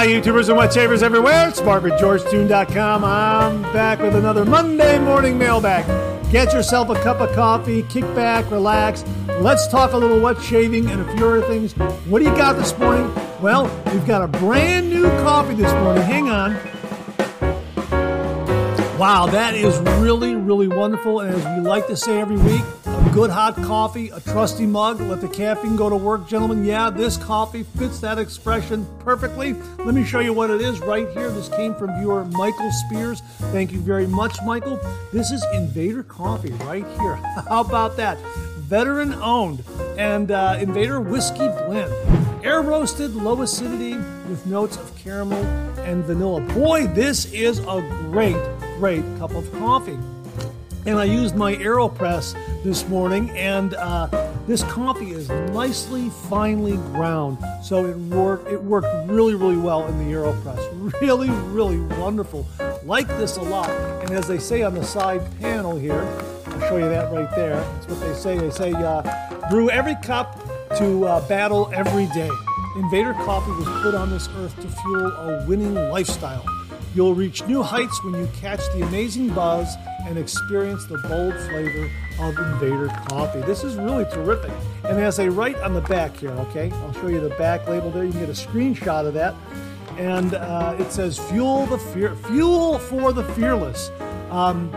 Hi, YouTubers and wet shavers everywhere. It's GeorgeToon.com. I'm back with another Monday morning mailbag. Get yourself a cup of coffee, kick back, relax. Let's talk a little wet shaving and a few other things. What do you got this morning? Well, we've got a brand new coffee this morning. Hang on. Wow, that is really, really wonderful. And as we like to say every week, good hot coffee, a trusty mug, let the caffeine go to work, gentlemen. Yeah, this coffee fits that expression perfectly. Let me show you what it is right here. This came from viewer Michael Spears. Thank you very much, Michael. This is Invader Coffee right here. How about that? Veteran owned and uh, Invader Whiskey Blend. Air roasted, low acidity with notes of caramel and vanilla. Boy, this is a great, great cup of coffee. And I used my AeroPress this morning, and uh, this coffee is nicely, finely ground. So it worked. It worked really, really well in the AeroPress. Really, really wonderful. Like this a lot. And as they say on the side panel here, I'll show you that right there. That's what they say. They say uh, brew every cup to uh, battle every day. Invader Coffee was put on this earth to fuel a winning lifestyle. You'll reach new heights when you catch the amazing buzz and experience the bold flavor of Invader Coffee. This is really terrific. And as they write on the back here, okay, I'll show you the back label there. You can get a screenshot of that. And uh, it says "Fuel the fear, fuel for the fearless." Um,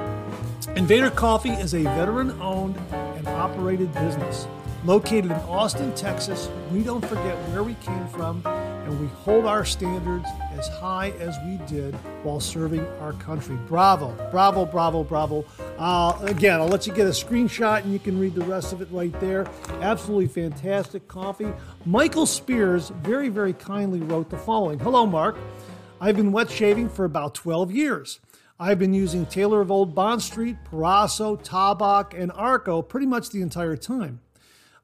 Invader Coffee is a veteran-owned and operated business. Located in Austin, Texas, we don't forget where we came from and we hold our standards as high as we did while serving our country. Bravo, bravo, bravo, bravo. Uh, again, I'll let you get a screenshot and you can read the rest of it right there. Absolutely fantastic coffee. Michael Spears very, very kindly wrote the following Hello, Mark. I've been wet shaving for about 12 years. I've been using Taylor of Old Bond Street, Proraso, Tabac, and Arco pretty much the entire time.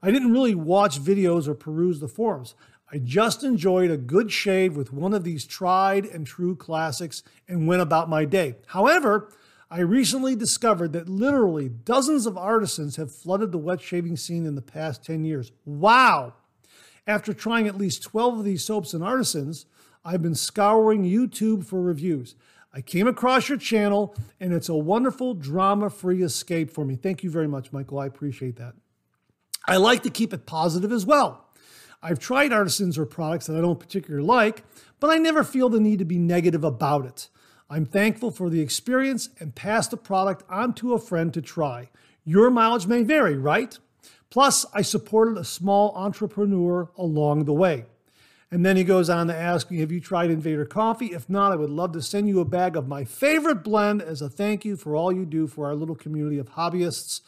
I didn't really watch videos or peruse the forums. I just enjoyed a good shave with one of these tried and true classics and went about my day. However, I recently discovered that literally dozens of artisans have flooded the wet shaving scene in the past 10 years. Wow! After trying at least 12 of these soaps and artisans, I've been scouring YouTube for reviews. I came across your channel and it's a wonderful drama free escape for me. Thank you very much, Michael. I appreciate that. I like to keep it positive as well. I've tried artisans or products that I don't particularly like, but I never feel the need to be negative about it. I'm thankful for the experience and pass the product on to a friend to try. Your mileage may vary, right? Plus, I supported a small entrepreneur along the way. And then he goes on to ask me, Have you tried Invader Coffee? If not, I would love to send you a bag of my favorite blend as a thank you for all you do for our little community of hobbyists.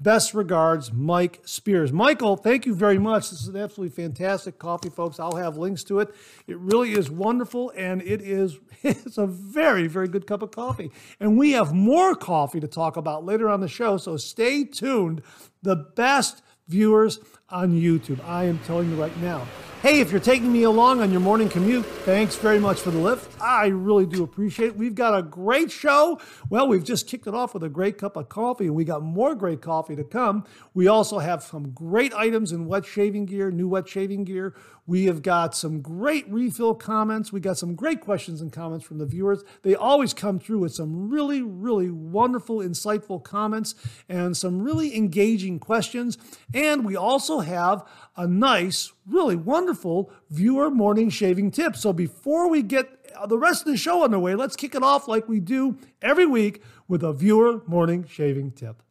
Best regards, Mike Spears. Michael, thank you very much. This is absolutely fantastic coffee, folks. I'll have links to it. It really is wonderful, and it is it's a very, very good cup of coffee. And we have more coffee to talk about later on the show, so stay tuned. The best viewers on YouTube. I am telling you right now. Hey, if you're taking me along on your morning commute, thanks very much for the lift. I really do appreciate it. We've got a great show. Well, we've just kicked it off with a great cup of coffee, and we got more great coffee to come. We also have some great items in wet shaving gear, new wet shaving gear. We have got some great refill comments. We got some great questions and comments from the viewers. They always come through with some really, really wonderful, insightful comments and some really engaging questions. And we also have a nice, really wonderful viewer morning shaving tip. So before we get the rest of the show underway, let's kick it off like we do every week with a viewer morning shaving tip.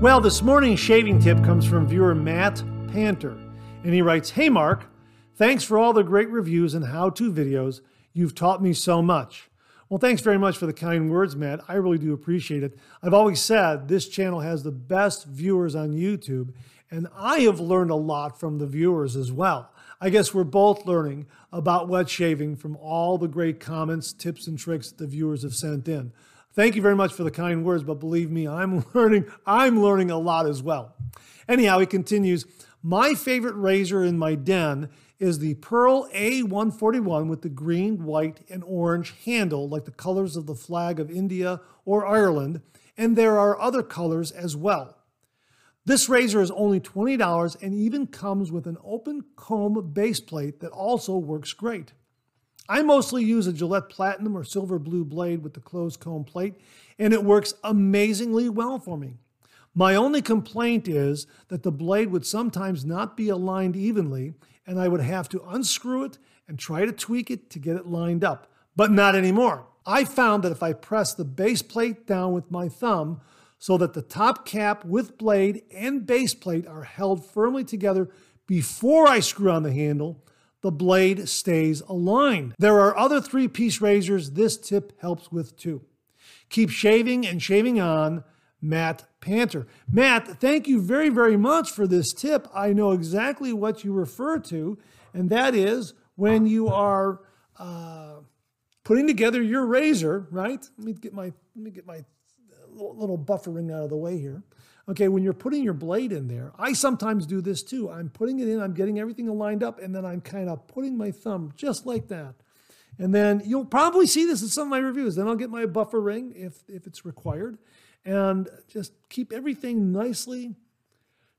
Well, this morning's shaving tip comes from viewer Matt Panter, and he writes Hey, Mark, thanks for all the great reviews and how to videos. You've taught me so much. Well, thanks very much for the kind words, Matt. I really do appreciate it. I've always said this channel has the best viewers on YouTube, and I have learned a lot from the viewers as well. I guess we're both learning about wet shaving from all the great comments, tips, and tricks that the viewers have sent in. Thank you very much for the kind words, but believe me, I'm learning, I'm learning a lot as well. Anyhow, he continues, my favorite razor in my den is the Pearl A141 with the green, white, and orange handle, like the colors of the flag of India or Ireland, and there are other colors as well. This razor is only $20 and even comes with an open comb base plate that also works great. I mostly use a Gillette Platinum or Silver Blue blade with the closed comb plate, and it works amazingly well for me. My only complaint is that the blade would sometimes not be aligned evenly, and I would have to unscrew it and try to tweak it to get it lined up, but not anymore. I found that if I press the base plate down with my thumb so that the top cap with blade and base plate are held firmly together before I screw on the handle, the blade stays aligned. There are other three piece razors this tip helps with too. Keep shaving and shaving on. Matt Panther. Matt, thank you very, very much for this tip. I know exactly what you refer to, and that is when you are uh, putting together your razor, right? Let me get my let me get my little buffer ring out of the way here. Okay, when you're putting your blade in there, I sometimes do this too. I'm putting it in, I'm getting everything lined up, and then I'm kind of putting my thumb just like that. And then you'll probably see this in some of my reviews. Then I'll get my buffer ring if, if it's required and just keep everything nicely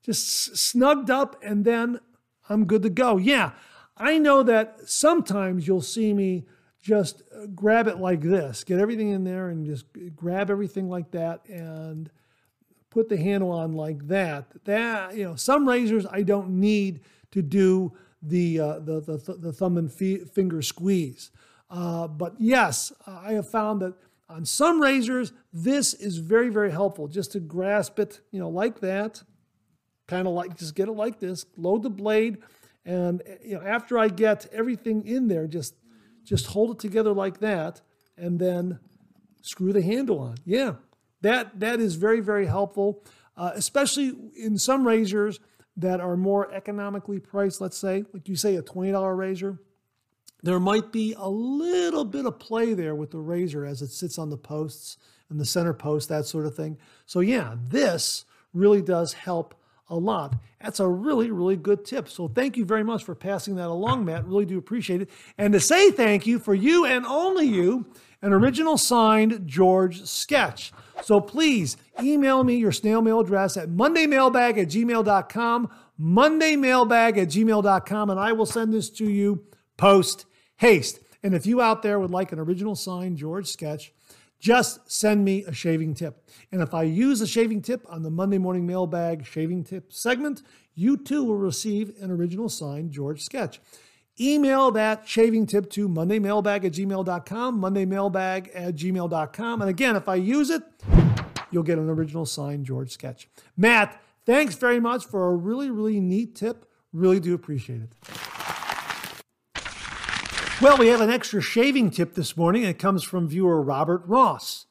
just snugged up, and then I'm good to go. Yeah, I know that sometimes you'll see me just uh, grab it like this, get everything in there and just grab everything like that and put the handle on like that. That you know, some razors I don't need to do the uh, the, the, the thumb and finger squeeze. Uh, but yes, I have found that on some razors this is very very helpful just to grasp it, you know, like that, kind of like just get it like this, load the blade, and you know after I get everything in there, just just hold it together like that, and then screw the handle on. Yeah, that, that is very, very helpful, uh, especially in some razors that are more economically priced. Let's say, like you say, a $20 razor. There might be a little bit of play there with the razor as it sits on the posts and the center post, that sort of thing. So, yeah, this really does help a lot. That's a really, really good tip. So thank you very much for passing that along, Matt. Really do appreciate it. And to say thank you for you and only you, an original signed George sketch. So please email me your snail mail address at mondaymailbag at gmail.com, mondaymailbag at gmail.com, and I will send this to you post haste. And if you out there would like an original signed George sketch, just send me a shaving tip. And if I use a shaving tip on the Monday Morning Mailbag shaving tip segment, you too will receive an original signed George sketch. Email that shaving tip to mondaymailbag at gmail.com, mondaymailbag at gmail.com. And again, if I use it, you'll get an original signed George sketch. Matt, thanks very much for a really, really neat tip. Really do appreciate it. Well, we have an extra shaving tip this morning. It comes from viewer Robert Ross.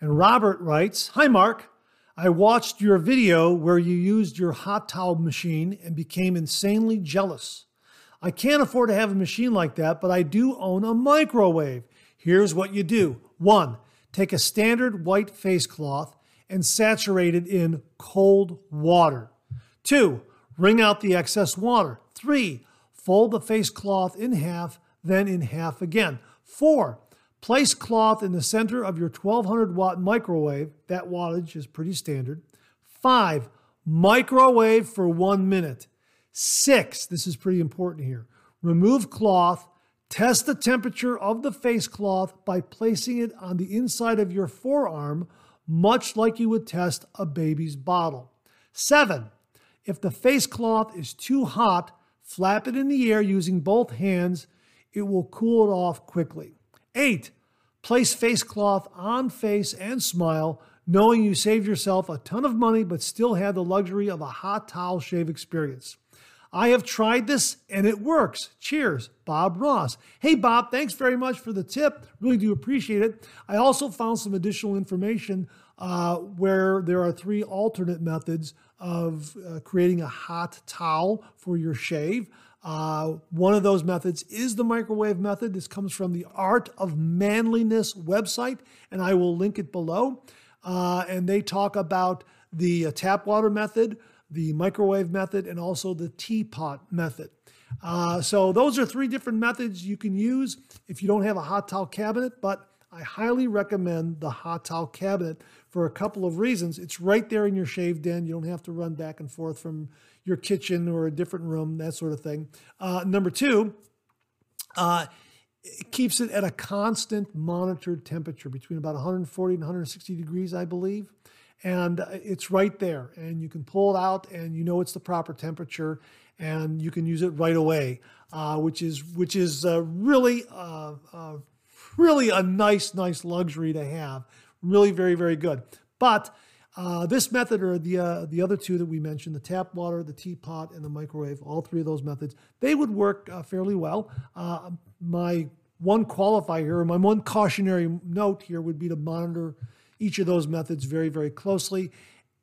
And Robert writes Hi, Mark. I watched your video where you used your hot towel machine and became insanely jealous. I can't afford to have a machine like that, but I do own a microwave. Here's what you do one, take a standard white face cloth and saturate it in cold water. Two, wring out the excess water. Three, fold the face cloth in half then in half again. Four, place cloth in the center of your 1200 watt microwave. That wattage is pretty standard. Five, microwave for one minute. Six, this is pretty important here. Remove cloth. Test the temperature of the face cloth by placing it on the inside of your forearm, much like you would test a baby's bottle. Seven, if the face cloth is too hot, flap it in the air using both hands it will cool it off quickly. Eight, place face cloth on face and smile, knowing you saved yourself a ton of money but still had the luxury of a hot towel shave experience. I have tried this and it works. Cheers, Bob Ross. Hey, Bob, thanks very much for the tip. Really do appreciate it. I also found some additional information uh, where there are three alternate methods of uh, creating a hot towel for your shave. Uh, one of those methods is the microwave method. This comes from the Art of Manliness website, and I will link it below. Uh, and they talk about the uh, tap water method, the microwave method, and also the teapot method. Uh, so those are three different methods you can use if you don't have a hot towel cabinet, but I highly recommend the hot towel cabinet for a couple of reasons. It's right there in your shave den. You don't have to run back and forth from your kitchen or a different room, that sort of thing. Uh, number two, uh, it keeps it at a constant monitored temperature between about 140 and 160 degrees, I believe. And it's right there, and you can pull it out, and you know it's the proper temperature, and you can use it right away, uh, which is which is uh, really uh, uh really a nice nice luxury to have. Really very very good. But uh, this method or the uh, the other two that we mentioned, the tap water, the teapot, and the microwave, all three of those methods, they would work uh, fairly well. Uh, my one qualifier my one cautionary note here would be to monitor each of those methods very, very closely.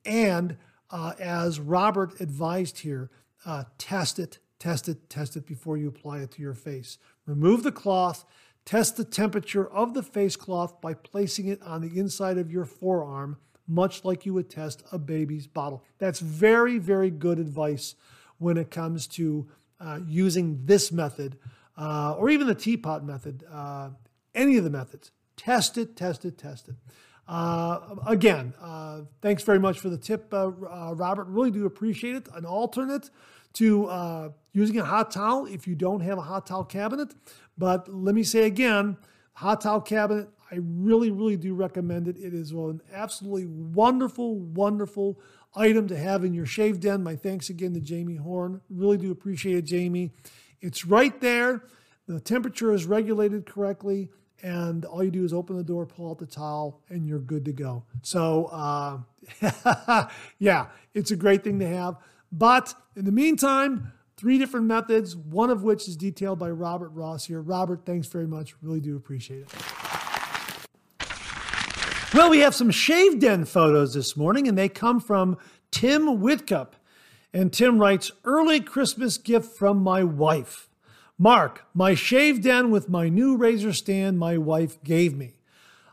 And uh, as Robert advised here, uh, test it, test it, test it before you apply it to your face. Remove the cloth, test the temperature of the face cloth by placing it on the inside of your forearm much like you would test a baby's bottle. That's very, very good advice when it comes to uh, using this method uh, or even the teapot method, uh, any of the methods. Test it, test it, test it. Uh, again, uh, thanks very much for the tip, uh, Robert. Really do appreciate it. An alternate to using a hot towel if you don't have a hot towel cabinet. But let me say again, hot towel cabinet, I really, really do recommend it. It is an absolutely wonderful, wonderful item to have in your shave den. My thanks again to Jamie Horn. Really do appreciate it, Jamie. It's right there. The temperature is regulated correctly, and all you do is open the door, pull out the towel, and you're good to go. So, uh, yeah, it's a great thing to have. But in the meantime, three different methods, one of which is detailed by Robert Ross here. Robert, thanks very much. Really do appreciate it. Well, we have some shave den photos this morning, and they come from Tim Whitcup. And Tim writes Early Christmas gift from my wife. Mark, my shave den with my new razor stand my wife gave me.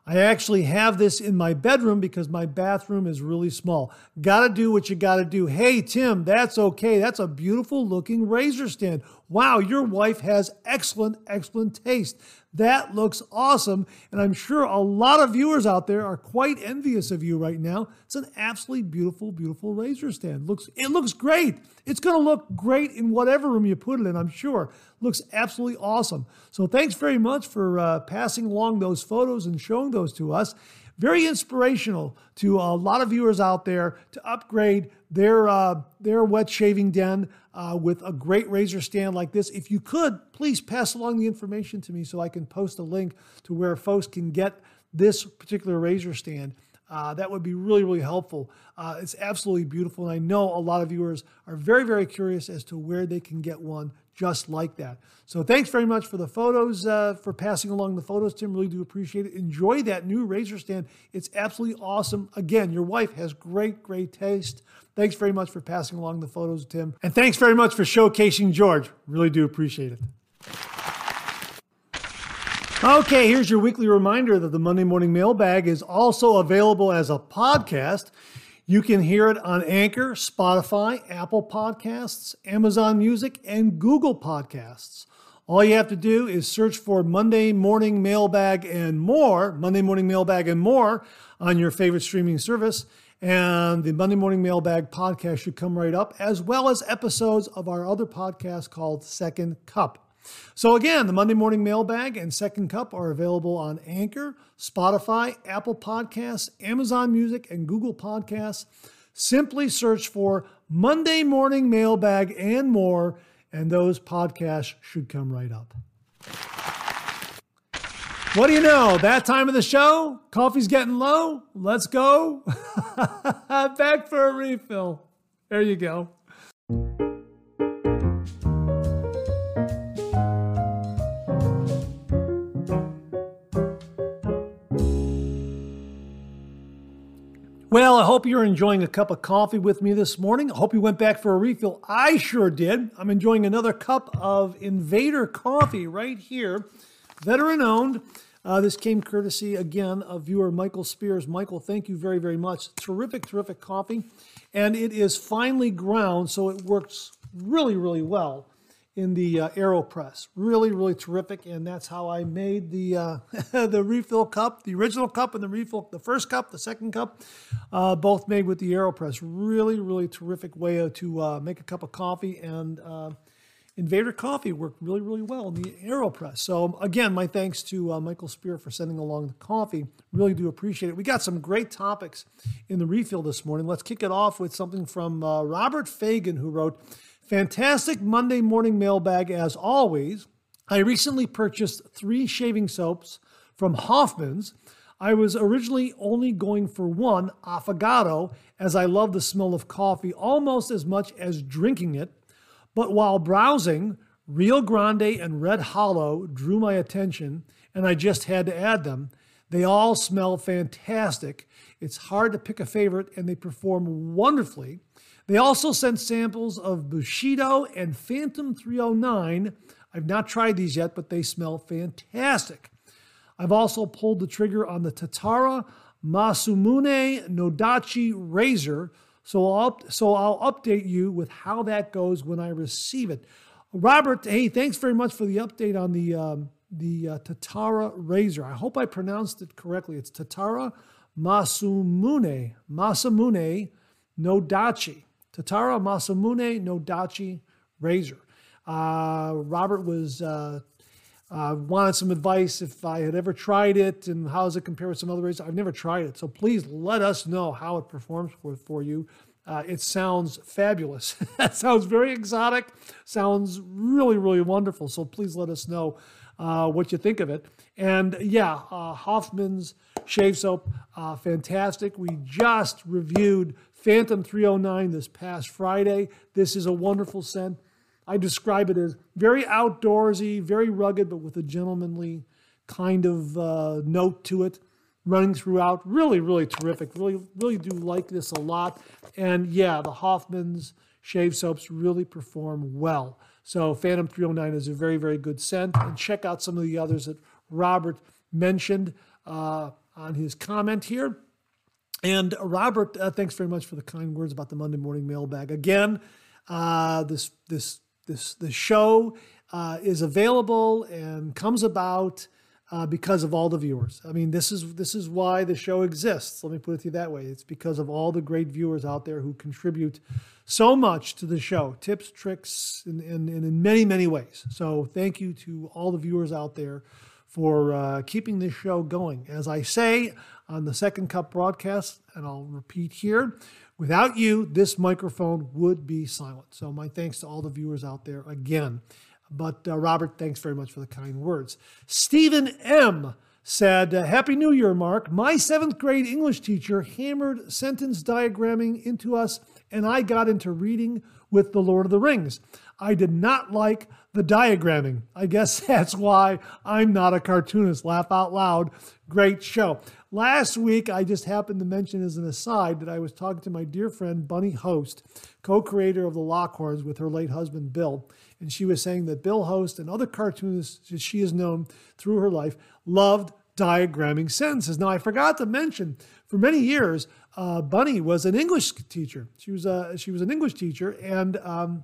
I actually have this in my bedroom because my bathroom is really small. Gotta do what you gotta do. Hey, Tim, that's okay. That's a beautiful looking razor stand. Wow, your wife has excellent, excellent taste. That looks awesome. And I'm sure a lot of viewers out there are quite envious of you right now. It's an absolutely beautiful, beautiful razor stand. Looks it looks great. It's gonna look great in whatever room you put it in, I'm sure. Looks absolutely awesome. So thanks very much for uh, passing along those photos and showing those to us very inspirational to a lot of viewers out there to upgrade their uh, their wet shaving den uh, with a great razor stand like this. If you could, please pass along the information to me so I can post a link to where folks can get this particular razor stand. Uh, that would be really, really helpful. Uh, it's absolutely beautiful. And I know a lot of viewers are very, very curious as to where they can get one just like that. So thanks very much for the photos, uh, for passing along the photos, Tim. Really do appreciate it. Enjoy that new razor stand. It's absolutely awesome. Again, your wife has great, great taste. Thanks very much for passing along the photos, Tim. And thanks very much for showcasing George. Really do appreciate it. Okay, here's your weekly reminder that the Monday Morning Mailbag is also available as a podcast. You can hear it on Anchor, Spotify, Apple Podcasts, Amazon Music, and Google Podcasts. All you have to do is search for Monday Morning Mailbag and more, Monday Morning Mailbag and more on your favorite streaming service. And the Monday Morning Mailbag podcast should come right up, as well as episodes of our other podcast called Second Cup. So, again, the Monday Morning Mailbag and Second Cup are available on Anchor, Spotify, Apple Podcasts, Amazon Music, and Google Podcasts. Simply search for Monday Morning Mailbag and more, and those podcasts should come right up. What do you know? That time of the show, coffee's getting low. Let's go. Back for a refill. There you go. Well, I hope you're enjoying a cup of coffee with me this morning. I hope you went back for a refill. I sure did. I'm enjoying another cup of Invader coffee right here, veteran owned. Uh, this came courtesy again of viewer Michael Spears. Michael, thank you very, very much. Terrific, terrific coffee. And it is finely ground, so it works really, really well. In the uh, AeroPress. Really, really terrific, and that's how I made the uh, the refill cup, the original cup, and the refill, the first cup, the second cup, uh, both made with the AeroPress. Really, really terrific way to uh, make a cup of coffee, and uh, Invader Coffee worked really, really well in the AeroPress. So again, my thanks to uh, Michael Spear for sending along the coffee. Really do appreciate it. We got some great topics in the refill this morning. Let's kick it off with something from Robert Fagan, who wrote. Fantastic Monday morning mailbag as always. I recently purchased three shaving soaps from Hoffman's. I was originally only going for one, Affogato, as I love the smell of coffee almost as much as drinking it. But while browsing, Rio Grande and Red Hollow drew my attention, and I just had to add them. They all smell fantastic. It's hard to pick a favorite, and they perform wonderfully. They also sent samples of Bushido and Phantom 309. I've not tried these yet, but they smell fantastic. I've also pulled the trigger on the Tatara Masamune Nodachi razor, so I'll, so I'll update you with how that goes when I receive it. Robert, hey, thanks very much for the update on the um, the uh, Tatara razor. I hope I pronounced it correctly. It's Tatara Masumune Masamune Nodachi. Tatara Masamune Nodachi razor. Uh, Robert was uh, uh, wanted some advice if I had ever tried it and how does it compare with some other razors. I've never tried it, so please let us know how it performs for, for you. Uh, it sounds fabulous. that sounds very exotic. Sounds really, really wonderful. So please let us know uh, what you think of it. And yeah, uh, Hoffman's shave soap, fantastic. We just reviewed Phantom 309 this past Friday. This is a wonderful scent. I describe it as very outdoorsy, very rugged, but with a gentlemanly kind of uh, note to it running throughout. Really, really terrific. Really, really do like this a lot. And yeah, the Hoffman's shave soaps really perform well. So Phantom 309 is a very, very good scent. And check out some of the others that Robert mentioned uh, on his comment here. And Robert, uh, thanks very much for the kind words about the Monday morning mailbag. Again, uh, this this this the show uh, is available and comes about uh, because of all the viewers. I mean, this is this is why the show exists. Let me put it to you that way. It's because of all the great viewers out there who contribute so much to the show, tips, tricks, and, in many many ways. So thank you to all the viewers out there for uh, keeping this show going. As I say on the Second Cup broadcast, and I'll repeat here. Without you, this microphone would be silent. So, my thanks to all the viewers out there again. But, uh, Robert, thanks very much for the kind words. Stephen M. said, Happy New Year, Mark. My seventh grade English teacher hammered sentence diagramming into us, and I got into reading with The Lord of the Rings. I did not like the diagramming. I guess that's why I'm not a cartoonist. Laugh out loud. Great show. Last week, I just happened to mention as an aside that I was talking to my dear friend Bunny Hoest, co creator of the Lockhorns with her late husband Bill. And she was saying that Bill Hoest and other cartoonists that she has known through her life loved diagramming sentences. Now, I forgot to mention, for many years, uh, Bunny was an English teacher. She was a, she was an English teacher, and um,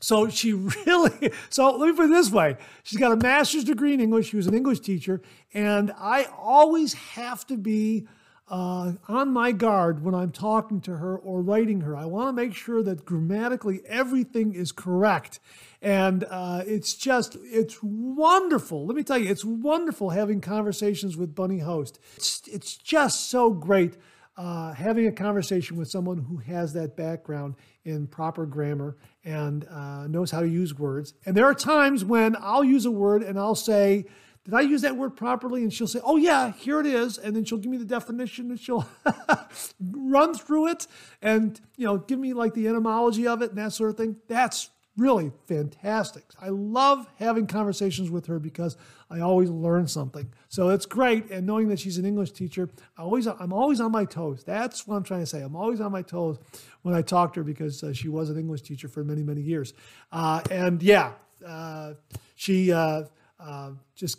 so she really, so let me put it this way. She's got a master's degree in English. She was an English teacher. And I always have to be uh, on my guard when I'm talking to her or writing her. I want to make sure that grammatically everything is correct. And uh, it's just, it's wonderful. Let me tell you, it's wonderful having conversations with Bunny Hoest. It's, it's just so great uh, having a conversation with someone who has that background in proper grammar and uh, knows how to use words. And there are times when I'll use a word and I'll say, did I use that word properly? And she'll say, oh, yeah, here it is. And then she'll give me the definition and she'll run through it and, you know, give me like the etymology of it and that sort of thing. That's really fantastic. I love having conversations with her because I always learn something. So it's great. And knowing that she's an English teacher, I always I'm always on my toes. That's what I'm trying to say. I'm always on my toes when I talk to her because uh, she was an English teacher for many many years. Uh, and yeah, uh, she uh, uh, just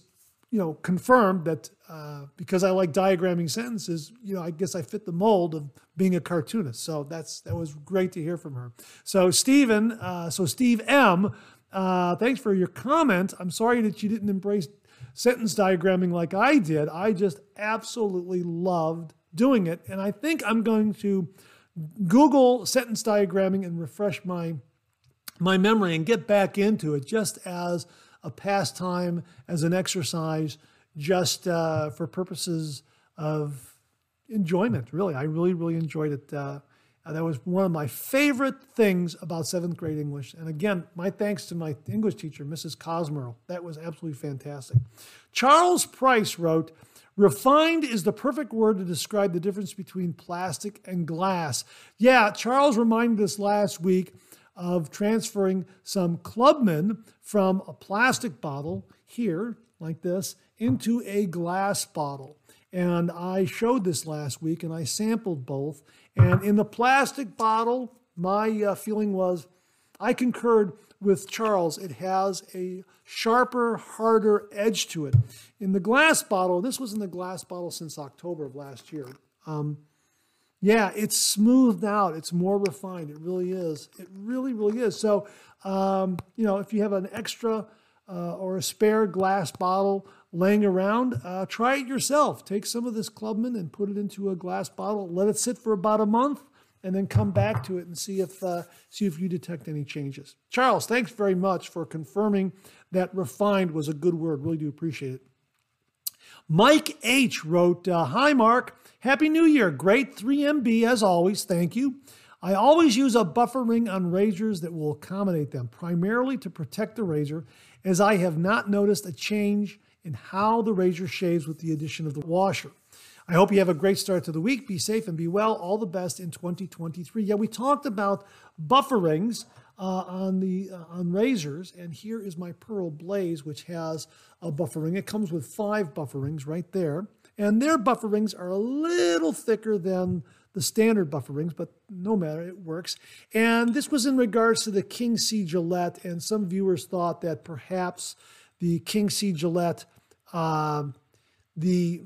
you know, confirmed that uh, because I like diagramming sentences, you know, I guess I fit the mold of being a cartoonist. So that's that was great to hear from her. So Stephen, so Steve M Uh, thanks for your comment. I'm sorry that you didn't embrace sentence diagramming like I did. I just absolutely loved doing it. And I think I'm going to Google sentence diagramming and refresh my my memory and get back into it just as a pastime, as an exercise, just uh, for purposes of enjoyment. Really, I really, really enjoyed it. Uh, that was one of my favorite things about seventh grade English. And again, my thanks to my English teacher, Mrs. Cosmerl. That was absolutely fantastic. Charles Price wrote, Refined is the perfect word to describe the difference between plastic and glass. Yeah, Charles reminded us last week of transferring some Clubman from a plastic bottle here, like this, into a glass bottle. And I showed this last week and I sampled both. And in the plastic bottle, my uh, feeling was I concurred with Charles. It has a sharper, harder edge to it. In the glass bottle, this was in the glass bottle since October of last year. Um, yeah, it's smoothed out. It's more refined. It really is. It really, really is. So, um, you know, if you have an extra uh, or a spare glass bottle laying around, uh, try it yourself. Take some of this Clubman and put it into a glass bottle. Let it sit for about a month, and then come back to it and see if uh, see if you detect any changes. Charles, thanks very much for confirming that refined was a good word. Really do appreciate it. Mike H wrote, uh, "Hi Mark, Happy New Year. Great 3MB as always. Thank you." I always use a buffer ring on razors that will accommodate them, primarily to protect the razor, as I have not noticed a change in how the razor shaves with the addition of the washer. I hope you have a great start to the week. Be safe and be well. All the best in 2023. Yeah, we talked about buffer rings uh, on the uh, on razors, and here is my Pearl Blaze, which has a buffer ring. It comes with five buffer rings right there, and their buffer rings are a little thicker than the standard buffer rings, but no matter, it works. And this was in regards to the King C Gillette, and some viewers thought that perhaps the King C Gillette um, the,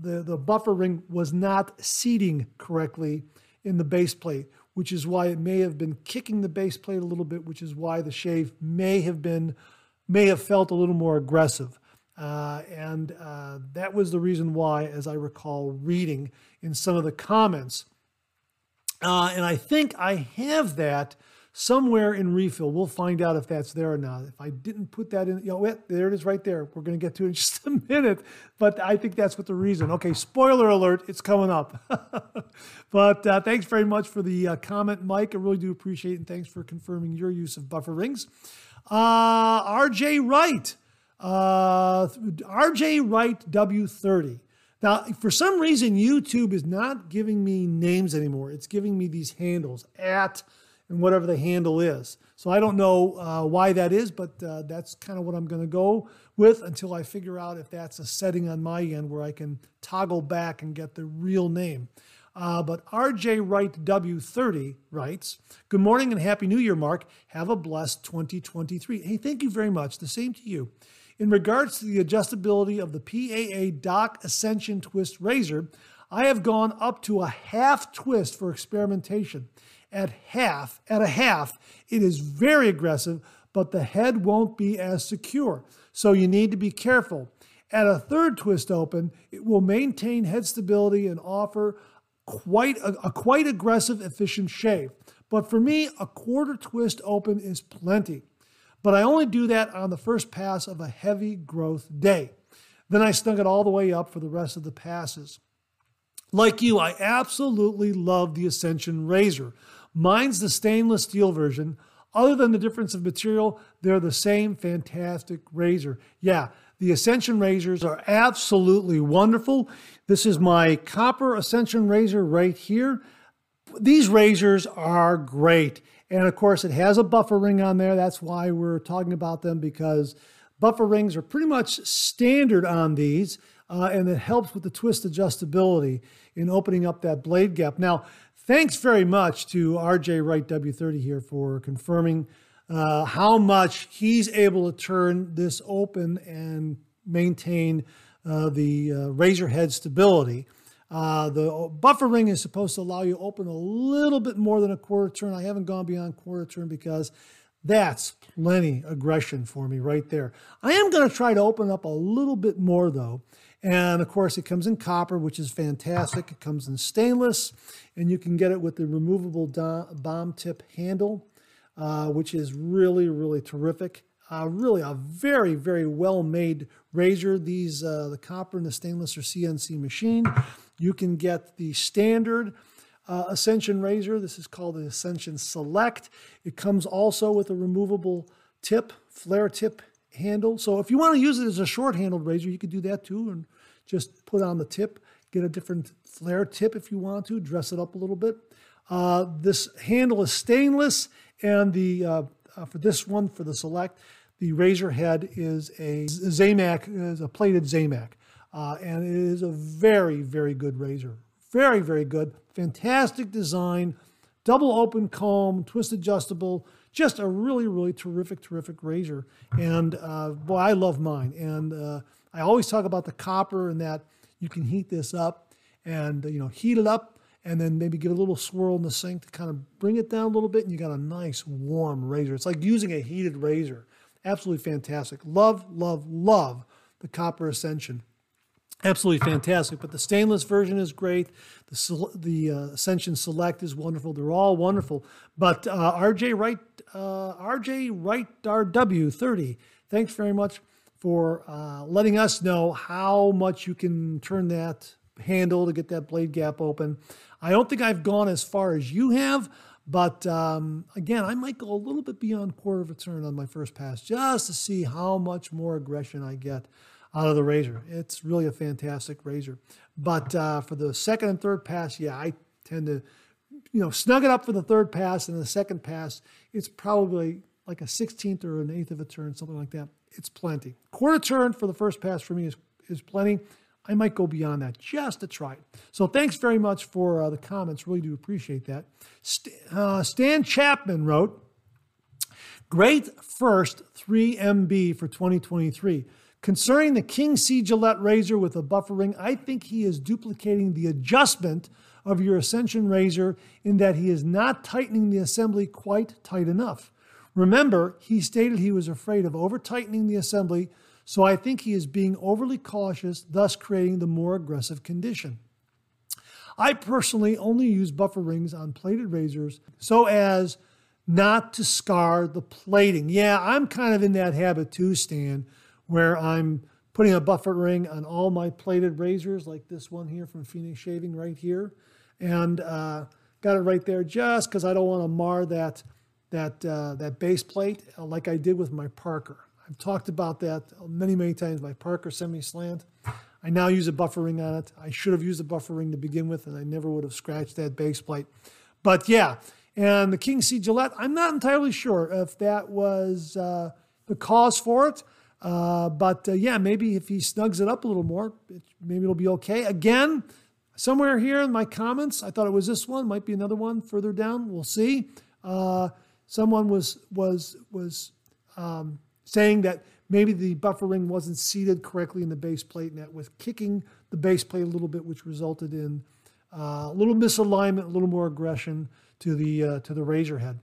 the, the buffer ring was not seating correctly in the base plate, which is why it may have been kicking the base plate a little bit, which is why the shave may have been may have felt a little more aggressive. Uh, and uh, that was the reason why, as I recall reading in some of the comments. Uh, and I think I have that somewhere in refill. We'll find out if that's there or not. If I didn't put that in, you know, there it is right there. We're going to get to it in just a minute, but I think that's what the reason. Okay, spoiler alert, it's coming up. but uh, thanks very much for the uh, comment, Mike. I really do appreciate it, and thanks for confirming your use of buffer rings. Uh, RJ Wright, uh, RJ Wright W30. Now, for some reason, YouTube is not giving me names anymore. It's giving me these handles at and whatever the handle is. So I don't know uh, why that is, but uh, that's kind of what I'm going to go with until I figure out if that's a setting on my end where I can toggle back and get the real name. Uh, but RJ Wright W30 writes, Good morning and Happy New Year, Mark. Have a blessed 2023. Hey, thank you very much. The same to you. In regards to the adjustability of the PAA Dock Ascension Twist Razor, I have gone up to a half twist for experimentation at half, at a half, it is very aggressive, but the head won't be as secure. So you need to be careful. At a third twist open, it will maintain head stability and offer quite a, a quite aggressive, efficient shave. But for me, a quarter twist open is plenty. But I only do that on the first pass of a heavy growth day. Then I snug it all the way up for the rest of the passes. Like you, I absolutely love the Ascension Razor. Mine's the stainless steel version. Other than the difference of material, they're the same fantastic razor. Yeah, the Ascension razors are absolutely wonderful. This is my copper Ascension razor right here. These razors are great. And of course, it has a buffer ring on there. That's why we're talking about them because buffer rings are pretty much standard on these. Uh, and it helps with the twist adjustability in opening up that blade gap. Now, Thanks very much to RJ Wright W30 here for confirming uh, how much he's able to turn this open and maintain uh, the uh, razor head stability. Uh, the buffer ring is supposed to allow you to open a little bit more than a quarter turn. I haven't gone beyond quarter turn because That's plenty aggression for me right there. I am going to try to open up a little bit more though. And of course, it comes in copper, which is fantastic. It comes in stainless, and you can get it with the removable bomb tip handle, uh, which is really, really terrific. Uh, really a very, very well made razor. These, uh, the copper and the stainless are CNC machine. You can get the standard uh, Ascension razor. This is called the Ascension Select. It comes also with a removable tip, flare tip handle. So if you want to use it as a short-handled razor, you could do that too and just put on the tip, get a different flare tip if you want to, dress it up a little bit. Uh, this handle is stainless, and the uh, uh, for this one, for the Select, the razor head is a Zamac, is a plated Zamac. Uh, and it is a very, very good razor. Very, very good. Fantastic design, double open comb, twist adjustable, just a really, really terrific, terrific razor. And uh, boy, I love mine. And uh, I always talk about the copper and that you can heat this up and you know heat it up and then maybe give it a little swirl in the sink to kind of bring it down a little bit and you got a nice warm razor. It's like using a heated razor. Absolutely fantastic. Love, love, love the Copper Ascension absolutely fantastic. But the stainless version is great. The the uh, Ascension Select is wonderful. They're all wonderful. But uh, RJ Wright, uh, RJ Wright RW thirty. Thanks very much for uh, letting us know how much you can turn that handle to get that blade gap open. I don't think I've gone as far as you have. But um, again, I might go a little bit beyond quarter of a turn on my first pass just to see how much more aggression I get out of the razor. It's really a fantastic razor. But uh, for the second and third pass, yeah, I tend to, you know, snug it up for the third pass and the second pass. It's probably like a 16th or an eighth of a turn, something like that. It's plenty. Quarter turn for the first pass for me is, is plenty. I might go beyond that just to try it. So thanks very much for uh, the comments. Really do appreciate that. St- uh, Stan Chapman wrote, Great first 3MB for 2023. Concerning the King C Gillette razor with a buffer ring, I think he is duplicating the adjustment of your Ascension razor in that he is not tightening the assembly quite tight enough. Remember, he stated he was afraid of over tightening the assembly, so I think he is being overly cautious, thus creating the more aggressive condition. I personally only use buffer rings on plated razors so as not to scar the plating. Yeah, I'm kind of in that habit too, Stan where I'm putting a buffer ring on all my plated razors, like this one here from Phoenix Shaving right here. And uh, got it right there just because I don't want to mar that, that, uh, that base plate uh, like I did with my Parker. I've talked about that many, many times, my Parker semi-slant. I now use a buffer ring on it. I should have used a buffer ring to begin with, and I never would have scratched that base plate. But yeah, and the King C Gillette, I'm not entirely sure if that was uh, the cause for it. Uh, but uh, yeah, maybe if he snugs it up a little more, it, maybe it'll be okay. Again, somewhere here in my comments, I thought it was this one. Might be another one further down. We'll see. Uh, someone was was was um, saying that maybe the buffer ring wasn't seated correctly in the base plate, and that was kicking the base plate a little bit, which resulted in uh, a little misalignment, a little more aggression to the uh, to the razor head.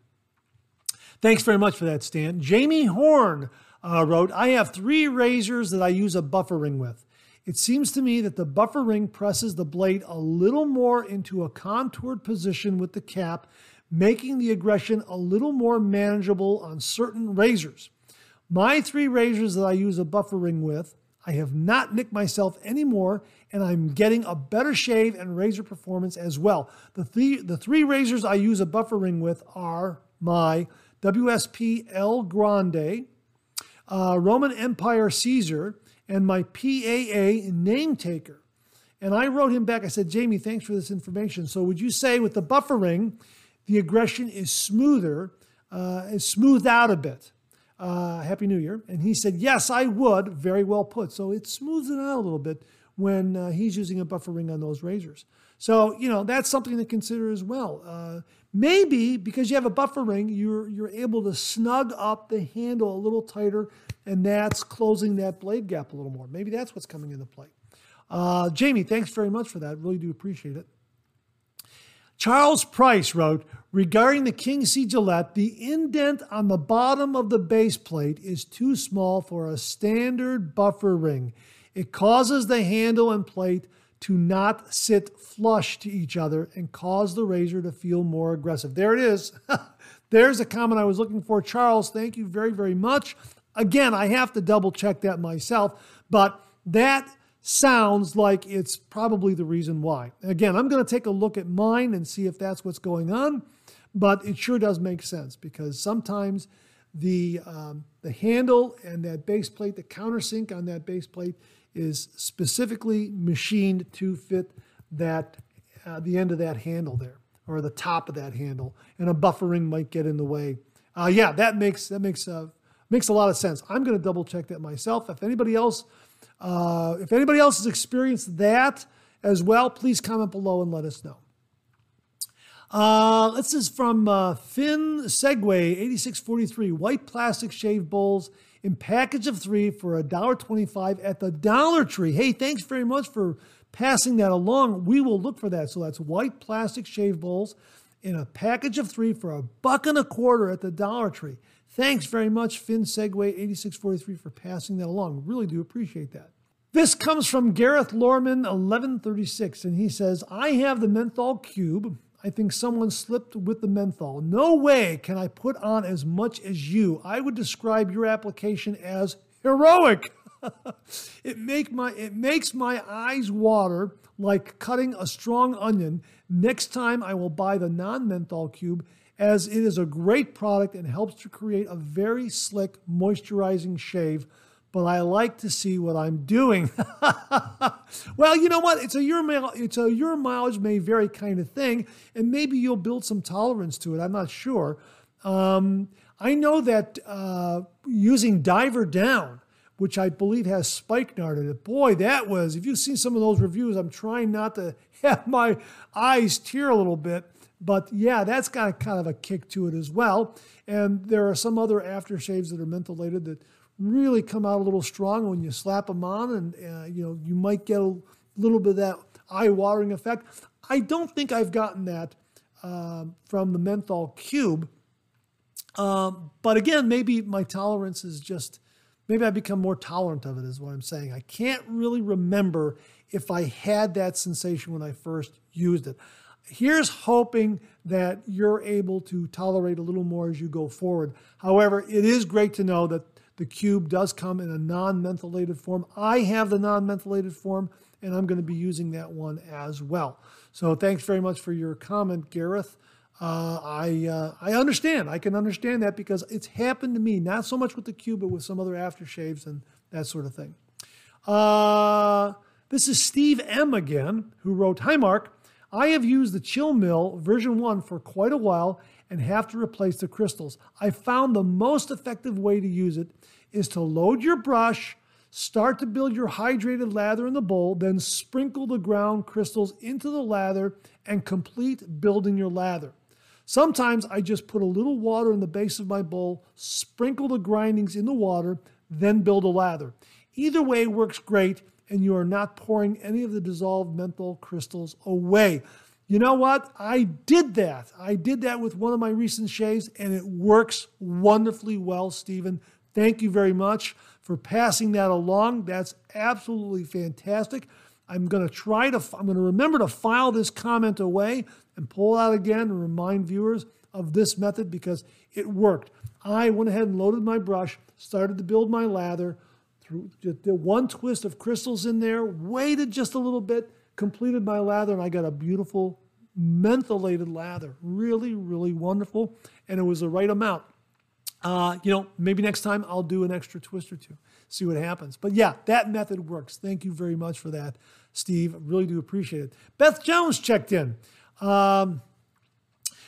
Thanks very much for that, Stan. Jamie Horn uh, wrote, I have three razors that I use a buffer ring with. It seems to me that the buffer ring presses the blade a little more into a contoured position with the cap, making the aggression a little more manageable on certain razors. My three razors that I use a buffer ring with, I have not nicked myself anymore, and I'm getting a better shave and razor performance as well. The three, the three razors I use a buffer ring with are my WSP El Grande, uh, Roman Empire Caesar, and my PAA name taker. And I wrote him back. I said, Jamie, thanks for this information. So, would you say with the buffer ring, the aggression is smoother, uh, is smoothed out a bit? Uh, Happy New Year. And he said, Yes, I would. Very well put. So, it smooths it out a little bit when uh, he's using a buffer ring on those razors. So, you know, that's something to consider as well. Uh, maybe because you have a buffer ring, you're, you're able to snug up the handle a little tighter, and that's closing that blade gap a little more. Maybe that's what's coming into play. Uh, Jamie, thanks very much for that. Really do appreciate it. Charles Price wrote, Regarding the King C Gillette, the indent on the bottom of the base plate is too small for a standard buffer ring. It causes the handle and plate to not sit flush to each other and cause the razor to feel more aggressive. There it is. There's a comment I was looking for. Charles, thank you very, very much. Again, I have to double check that myself, but that sounds like it's probably the reason why. Again, I'm going to take a look at mine and see if that's what's going on, but it sure does make sense because sometimes the um, the handle and that base plate, the countersink on that base plate, is specifically machined to fit that uh, the end of that handle there or the top of that handle, and a buffer ring might get in the way. Uh, yeah, that makes that makes uh, makes a lot of sense. I'm going to double check that myself. If anybody else, uh, if anybody else has experienced that as well, please comment below and let us know. Uh, this is from uh, Finn Segway 8643 white plastic shave bowls in package of three for $1.25 at the Dollar Tree. Hey, thanks very much for passing that along. We will look for that. So that's white plastic shave bowls in a package of three for a buck and a quarter at the Dollar Tree. Thanks very much, Finn Segway 8643 for passing that along. Really do appreciate that. This comes from Gareth Lorman 1136, and he says, I have the menthol cube I think someone slipped with the menthol. No way can I put on as much as you. I would describe your application as heroic. it make my it makes my eyes water like cutting a strong onion. Next time I will buy the non-menthol cube as it is a great product and helps to create a very slick moisturizing shave but I like to see what I'm doing. well, you know what? It's a your it's a your mileage may vary kind of thing, and maybe you'll build some tolerance to it. I'm not sure. Um, I know that uh, using Diver Down, which I believe has spikenard in it, boy, that was. If you've seen some of those reviews, I'm trying not to have my eyes tear a little bit. But yeah, that's got a, kind of a kick to it as well. And there are some other aftershaves that are mentholated that really come out a little strong when you slap them on, and uh, you know you might get a little bit of that eye-watering effect. I don't think I've gotten that uh, from the menthol cube, um, but again, maybe my tolerance is just maybe I become more tolerant of it. Is what I'm saying. I can't really remember if I had that sensation when I first used it. Here's hoping that you're able to tolerate a little more as you go forward. However, it is great to know that the cube does come in a non-mentholated form. I have the non-mentholated form, and I'm going to be using that one as well. So thanks very much for your comment, Gareth. Uh, I uh, I understand. I can understand that because it's happened to me. Not so much with the cube, but with some other aftershaves and that sort of thing. Uh, this is Steve M again, who wrote, "Hi Mark, I have used the Chill Mill version one for quite a while and have to replace the crystals. I found the most effective way to use it is to load your brush, start to build your hydrated lather in the bowl, then sprinkle the ground crystals into the lather and complete building your lather. Sometimes I just put a little water in the base of my bowl, sprinkle the grindings in the water, then build a lather. Either way works great, and you are not pouring any of the dissolved menthol crystals away. You know what? I did that. I did that with one of my recent shaves, and it works wonderfully well, Stephen. Thank you very much for passing that along. That's absolutely fantastic. I'm going to try to, I'm going to remember to file this comment away and pull out again and remind viewers of this method because it worked. I went ahead and loaded my brush, started to build my lather, threw the one twist of crystals in there, waited just a little bit, completed my lather, and I got a beautiful mentholated lather. Really, really wonderful. And it was the right amount. Uh, you know, maybe next time I'll do an extra twist or two, see what happens. But yeah, that method works. Thank you very much for that, Steve. really do appreciate it. Beth Jones checked in. Um,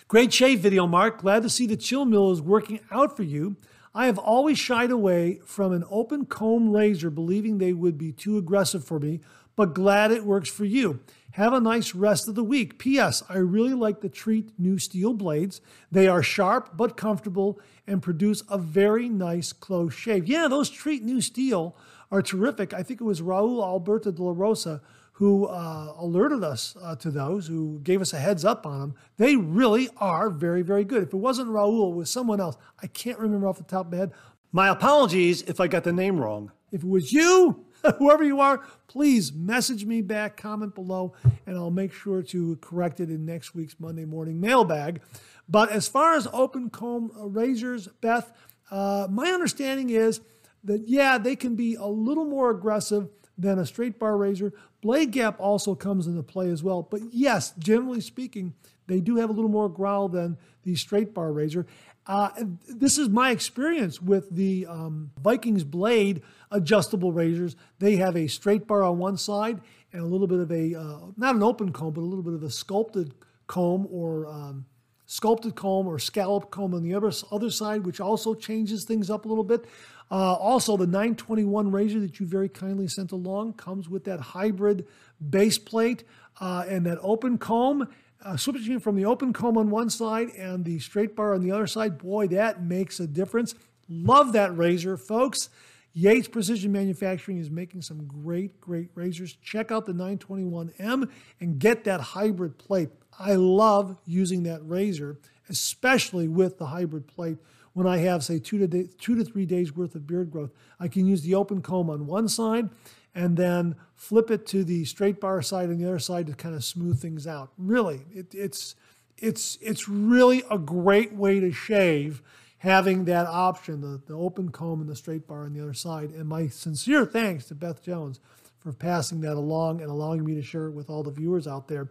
great shave video, Mark. Glad to see the chill mill is working out for you. I have always shied away from an open comb razor, believing they would be too aggressive for me, but glad it works for you. Have a nice rest of the week. P.S. I really like the Treet new steel blades. They are sharp but comfortable and produce a very nice close shave. Yeah, those Treet new steel are terrific. I think it was Raul Alberto de la Rosa who uh, alerted us uh, to those, who gave us a heads up on them. They really are very, very good. If it wasn't Raul, it was someone else. I can't remember off the top of my head. My apologies if I got the name wrong. If it was you, whoever you are, please message me back, comment below, and I'll make sure to correct it in next week's Monday morning mailbag. But as far as open comb razors, Beth, uh, my understanding is that, yeah, they can be a little more aggressive than a straight bar razor. Blade gap also comes into play as well. But yes, generally speaking, they do have a little more growl than the straight bar razor. Uh, this is my experience with the um, Vikings blade adjustable razors. They have a straight bar on one side and a little bit of a, uh, not an open comb, but a little bit of a sculpted comb or um, sculpted comb or scallop comb on the other, other side, which also changes things up a little bit. Uh, also, the 921 razor that you very kindly sent along comes with that hybrid base plate uh, and that open comb. Uh, switching from the open comb on one side and the straight bar on the other side, boy, that makes a difference. Love that razor, folks. Yates Precision Manufacturing is making some great, great razors. Check out the 921M and get that hybrid plate. I love using that razor, especially with the hybrid plate when I have, say, two to, day, two to three days worth of beard growth. I can use the open comb on one side and then flip it to the straight bar side on the other side to kind of smooth things out. Really, it, it's, it's, it's really a great way to shave having that option, the, the open comb and the straight bar on the other side. And my sincere thanks to Beth Jones for passing that along and allowing me to share it with all the viewers out there.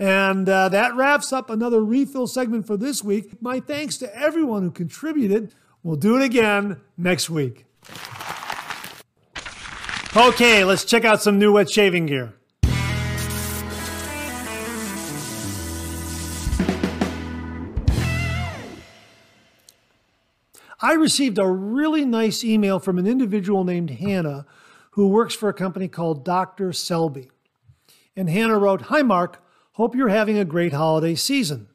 And uh, that wraps up another refill segment for this week. My thanks to everyone who contributed. We'll do it again next week. Okay, let's check out some new wet shaving gear. I received a really nice email from an individual named Hannah who works for a company called Dr. Selby. And Hannah wrote, Hi, Mark. Hope you're having a great holiday season.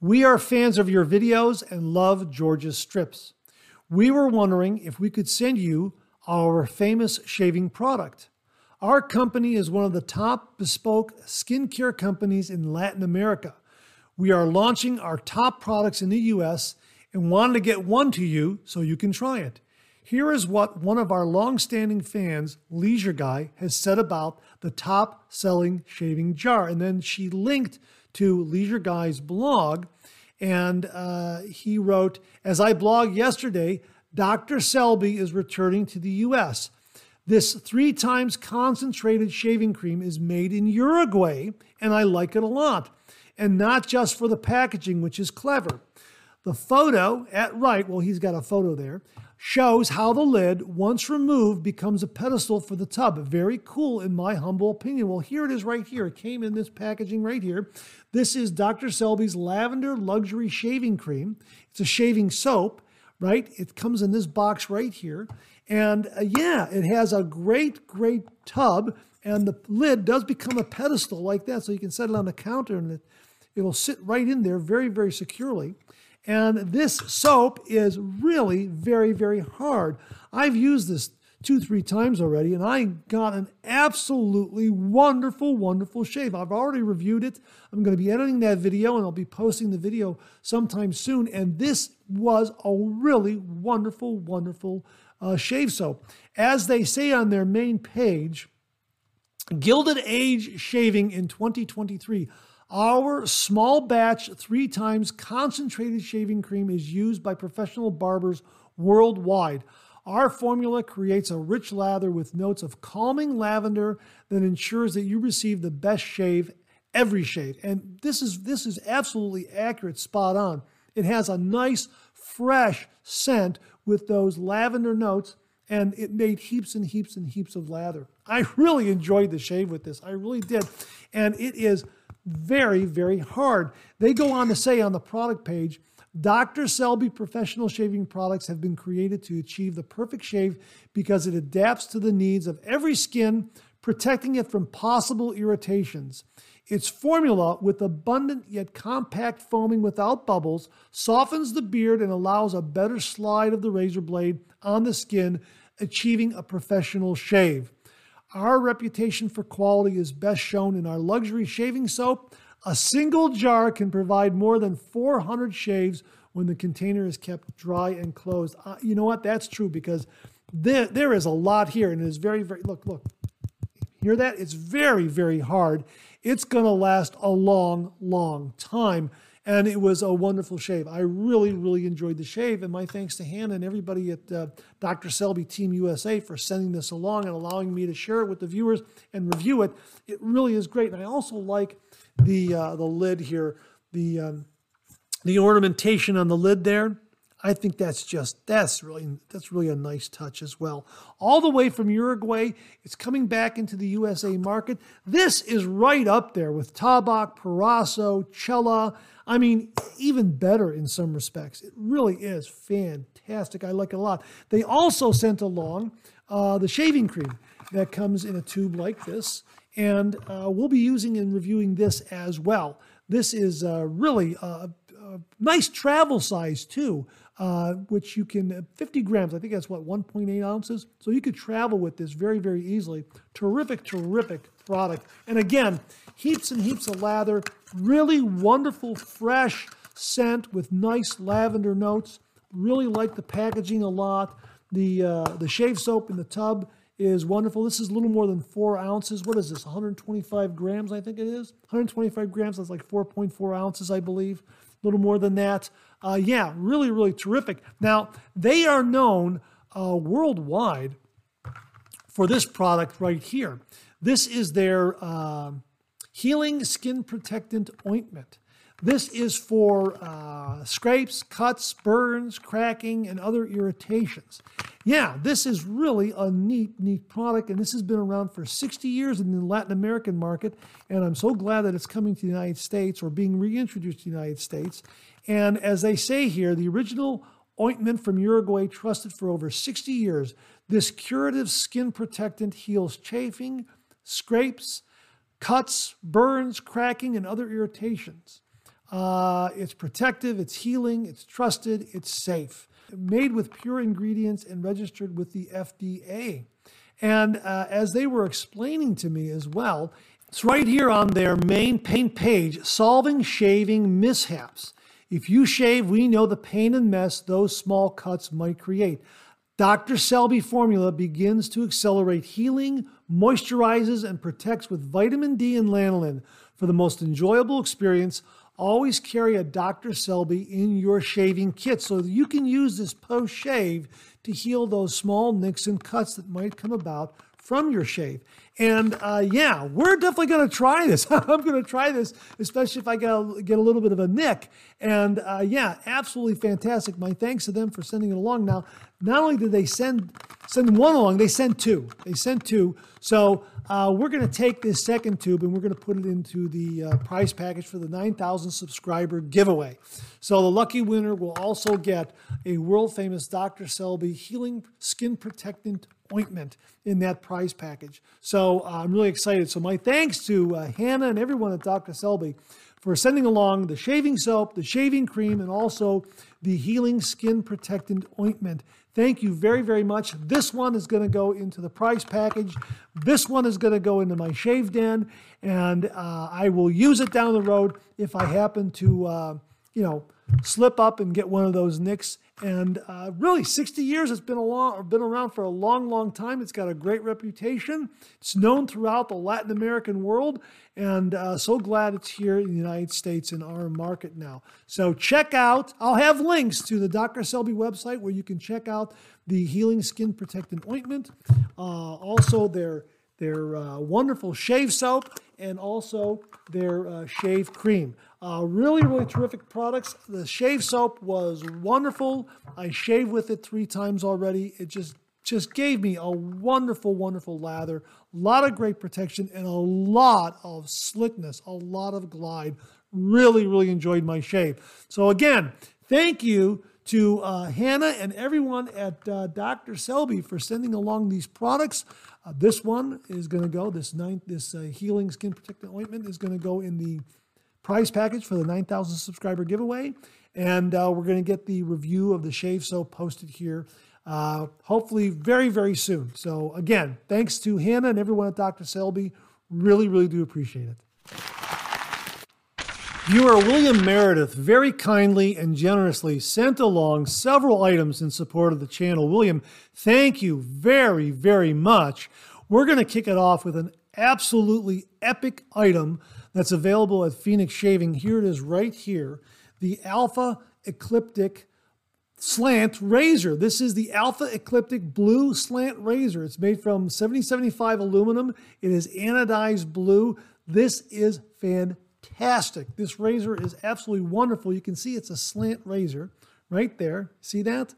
We are fans of your videos and love George's strips. We were wondering if we could send you our famous shaving product. Our company is one of the top bespoke skincare companies in Latin America. We are launching our top products in the US and wanted to get one to you so you can try it. Here is what one of our long-standing fans, Leisure Guy, has said about the top-selling shaving jar. And then she linked to Leisure Guy's blog, and uh, he wrote, As I blogged yesterday, Dr. Selby is returning to the U.S. This three times concentrated shaving cream is made in Uruguay, and I like it a lot. And not just for the packaging, which is clever. The photo at right, well, he's got a photo there, shows how the lid, once removed, becomes a pedestal for the tub. Very cool, in my humble opinion. Well, here it is right here. It came in this packaging right here. This is Dr. Selby's Lavender Luxury Shaving Cream. It's a shaving soap, right? It comes in this box right here. And uh, yeah, it has a great, great tub. And the lid does become a pedestal like that. So you can set it on the counter and it, it'll sit right in there very, very securely. And this soap is really very, very hard. I've used this two, three times already, and I got an absolutely wonderful, wonderful shave. I've already reviewed it. I'm going to be editing that video, and I'll be posting the video sometime soon. And this was a really wonderful, wonderful uh, shave soap. As they say on their main page, Gilded Age Shaving in 2023. Our small batch, three times concentrated shaving cream is used by professional barbers worldwide. Our formula creates a rich lather with notes of calming lavender that ensures that you receive the best shave every shave. And this is this is absolutely accurate, spot on. It has a nice fresh scent with those lavender notes and it made heaps and heaps and heaps of lather. I really enjoyed the shave with this. I really did. And it is very, very hard. They go on to say on the product page, Dr. Selby professional shaving products have been created to achieve the perfect shave because it adapts to the needs of every skin, protecting it from possible irritations. Its formula, with abundant yet compact foaming without bubbles, softens the beard and allows a better slide of the razor blade on the skin, achieving a professional shave. Our reputation for quality is best shown in our luxury shaving soap. A single jar can provide more than 400 shaves when the container is kept dry and closed. Uh, you know what? That's true because there, there is a lot here and it is very, very, look, look, hear that? It's very, very hard. It's going to last a long, long time. And it was a wonderful shave. I really, really enjoyed the shave. And my thanks to Hannah and everybody at uh, Dr. Selby Team USA for sending this along and allowing me to share it with the viewers and review it. It really is great. And I also like the uh, the lid here, the um, the ornamentation on the lid there. I think that's just that's really that's really a nice touch as well. All the way from Uruguay, it's coming back into the USA market. This is right up there with Tabac, Proraso, Cella. I mean, even better in some respects. It really is fantastic. I like it a lot. They also sent along uh, the shaving cream that comes in a tube like this, and uh, we'll be using and reviewing this as well. This is uh, really a, a, nice travel size too, uh, which you can, uh, 50 grams, I think that's what, 1.8 ounces? So you could travel with this very, very easily. Terrific, terrific product. And again, heaps and heaps of lather, really wonderful, fresh scent with nice lavender notes. Really like the packaging a lot. The, uh, the shave soap in the tub is wonderful. This is a little more than four ounces. What is this? 125 grams, I think it is. 125 grams, that's like 4.4 ounces, I believe. A little more than that. Uh, yeah, really, really terrific. Now, they are known uh, worldwide for this product right here. This is their uh, Healing Skin Protectant Ointment. This is for uh, scrapes, cuts, burns, cracking, and other irritations. Yeah, this is really a neat, neat product, and this has been around for 60 years in the Latin American market, and I'm so glad that it's coming to the United States or being reintroduced to the United States. And as they say here, the original ointment from Uruguay, trusted for over 60 years, this curative skin protectant heals chafing, scrapes, cuts, burns, cracking, and other irritations. Uh, it's protective, it's healing, it's trusted, it's safe. Made with pure ingredients and registered with the FDA. And uh, as they were explaining to me as well, it's right here on their main paint page solving shaving mishaps. If you shave, we know the pain and mess those small cuts might create. Dr. Selby formula begins to accelerate healing, moisturizes, and protects with vitamin D and lanolin for the most enjoyable experience always carry a Dr. Selby in your shaving kit so you can use this post shave to heal those small nicks and cuts that might come about from your shave. And uh, yeah, we're definitely going to try this. I'm going to try this, especially if I get a, get a little bit of a nick. And uh, yeah, absolutely fantastic. My thanks to them for sending it along. Now, not only did they send send one along, they sent two. They sent two. So uh, we're going to take this second tube and we're going to put it into the uh, prize package for the 9,000 subscriber giveaway. So the lucky winner will also get a world famous Dr. Selby Healing Skin Protectant Ointment in that prize package. So uh, I'm really excited. So my thanks to uh, Hannah and everyone at Dr. Selby for sending along the shaving soap, the shaving cream, and also the Healing Skin Protectant Ointment. Thank you very, very much. This one is going to go into the price package. This one is going to go into my shave den, and uh, I will use it down the road if I happen to, uh, you know, slip up and get one of those nicks. And uh, really, 60 years. It's been a long, been around for a long, long time. It's got a great reputation. It's known throughout the Latin American world, and uh, so glad it's here in the United States in our market now. So check out. I'll have links to the Dr. Selby website where you can check out the Healing Skin Protectant Ointment. Uh, also, their their uh, wonderful shave soap and also their uh, shave cream. Uh, really, really terrific products. The shave soap was wonderful. I shaved with it three times already. It just just gave me a wonderful, wonderful lather, a lot of great protection, and a lot of slickness, a lot of glide. Really, really enjoyed my shave. So again, thank you to uh, Hannah and everyone at uh, Dr. Selby for sending along these products. Uh, this one is going to go, this ninth, this uh, healing skin protectant ointment is going to go in the prize package for the 9,000 subscriber giveaway. And uh, we're going to get the review of the shave soap posted here uh, hopefully very, very soon. So, again, thanks to Hannah and everyone at Dr. Selby. Really, really do appreciate it. Viewer William Meredith very kindly and generously sent along several items in support of the channel. William, thank you very, very much. We're going to kick it off with an absolutely epic item that's available at Phoenix Shaving. Here it is right here the Alpha Ecliptic Slant Razor. This is the Alpha Ecliptic Blue Slant Razor. It's made from 7075 aluminum. It is anodized blue. This is fantastic. This razor is absolutely wonderful. You can see it's a slant razor right there. See that?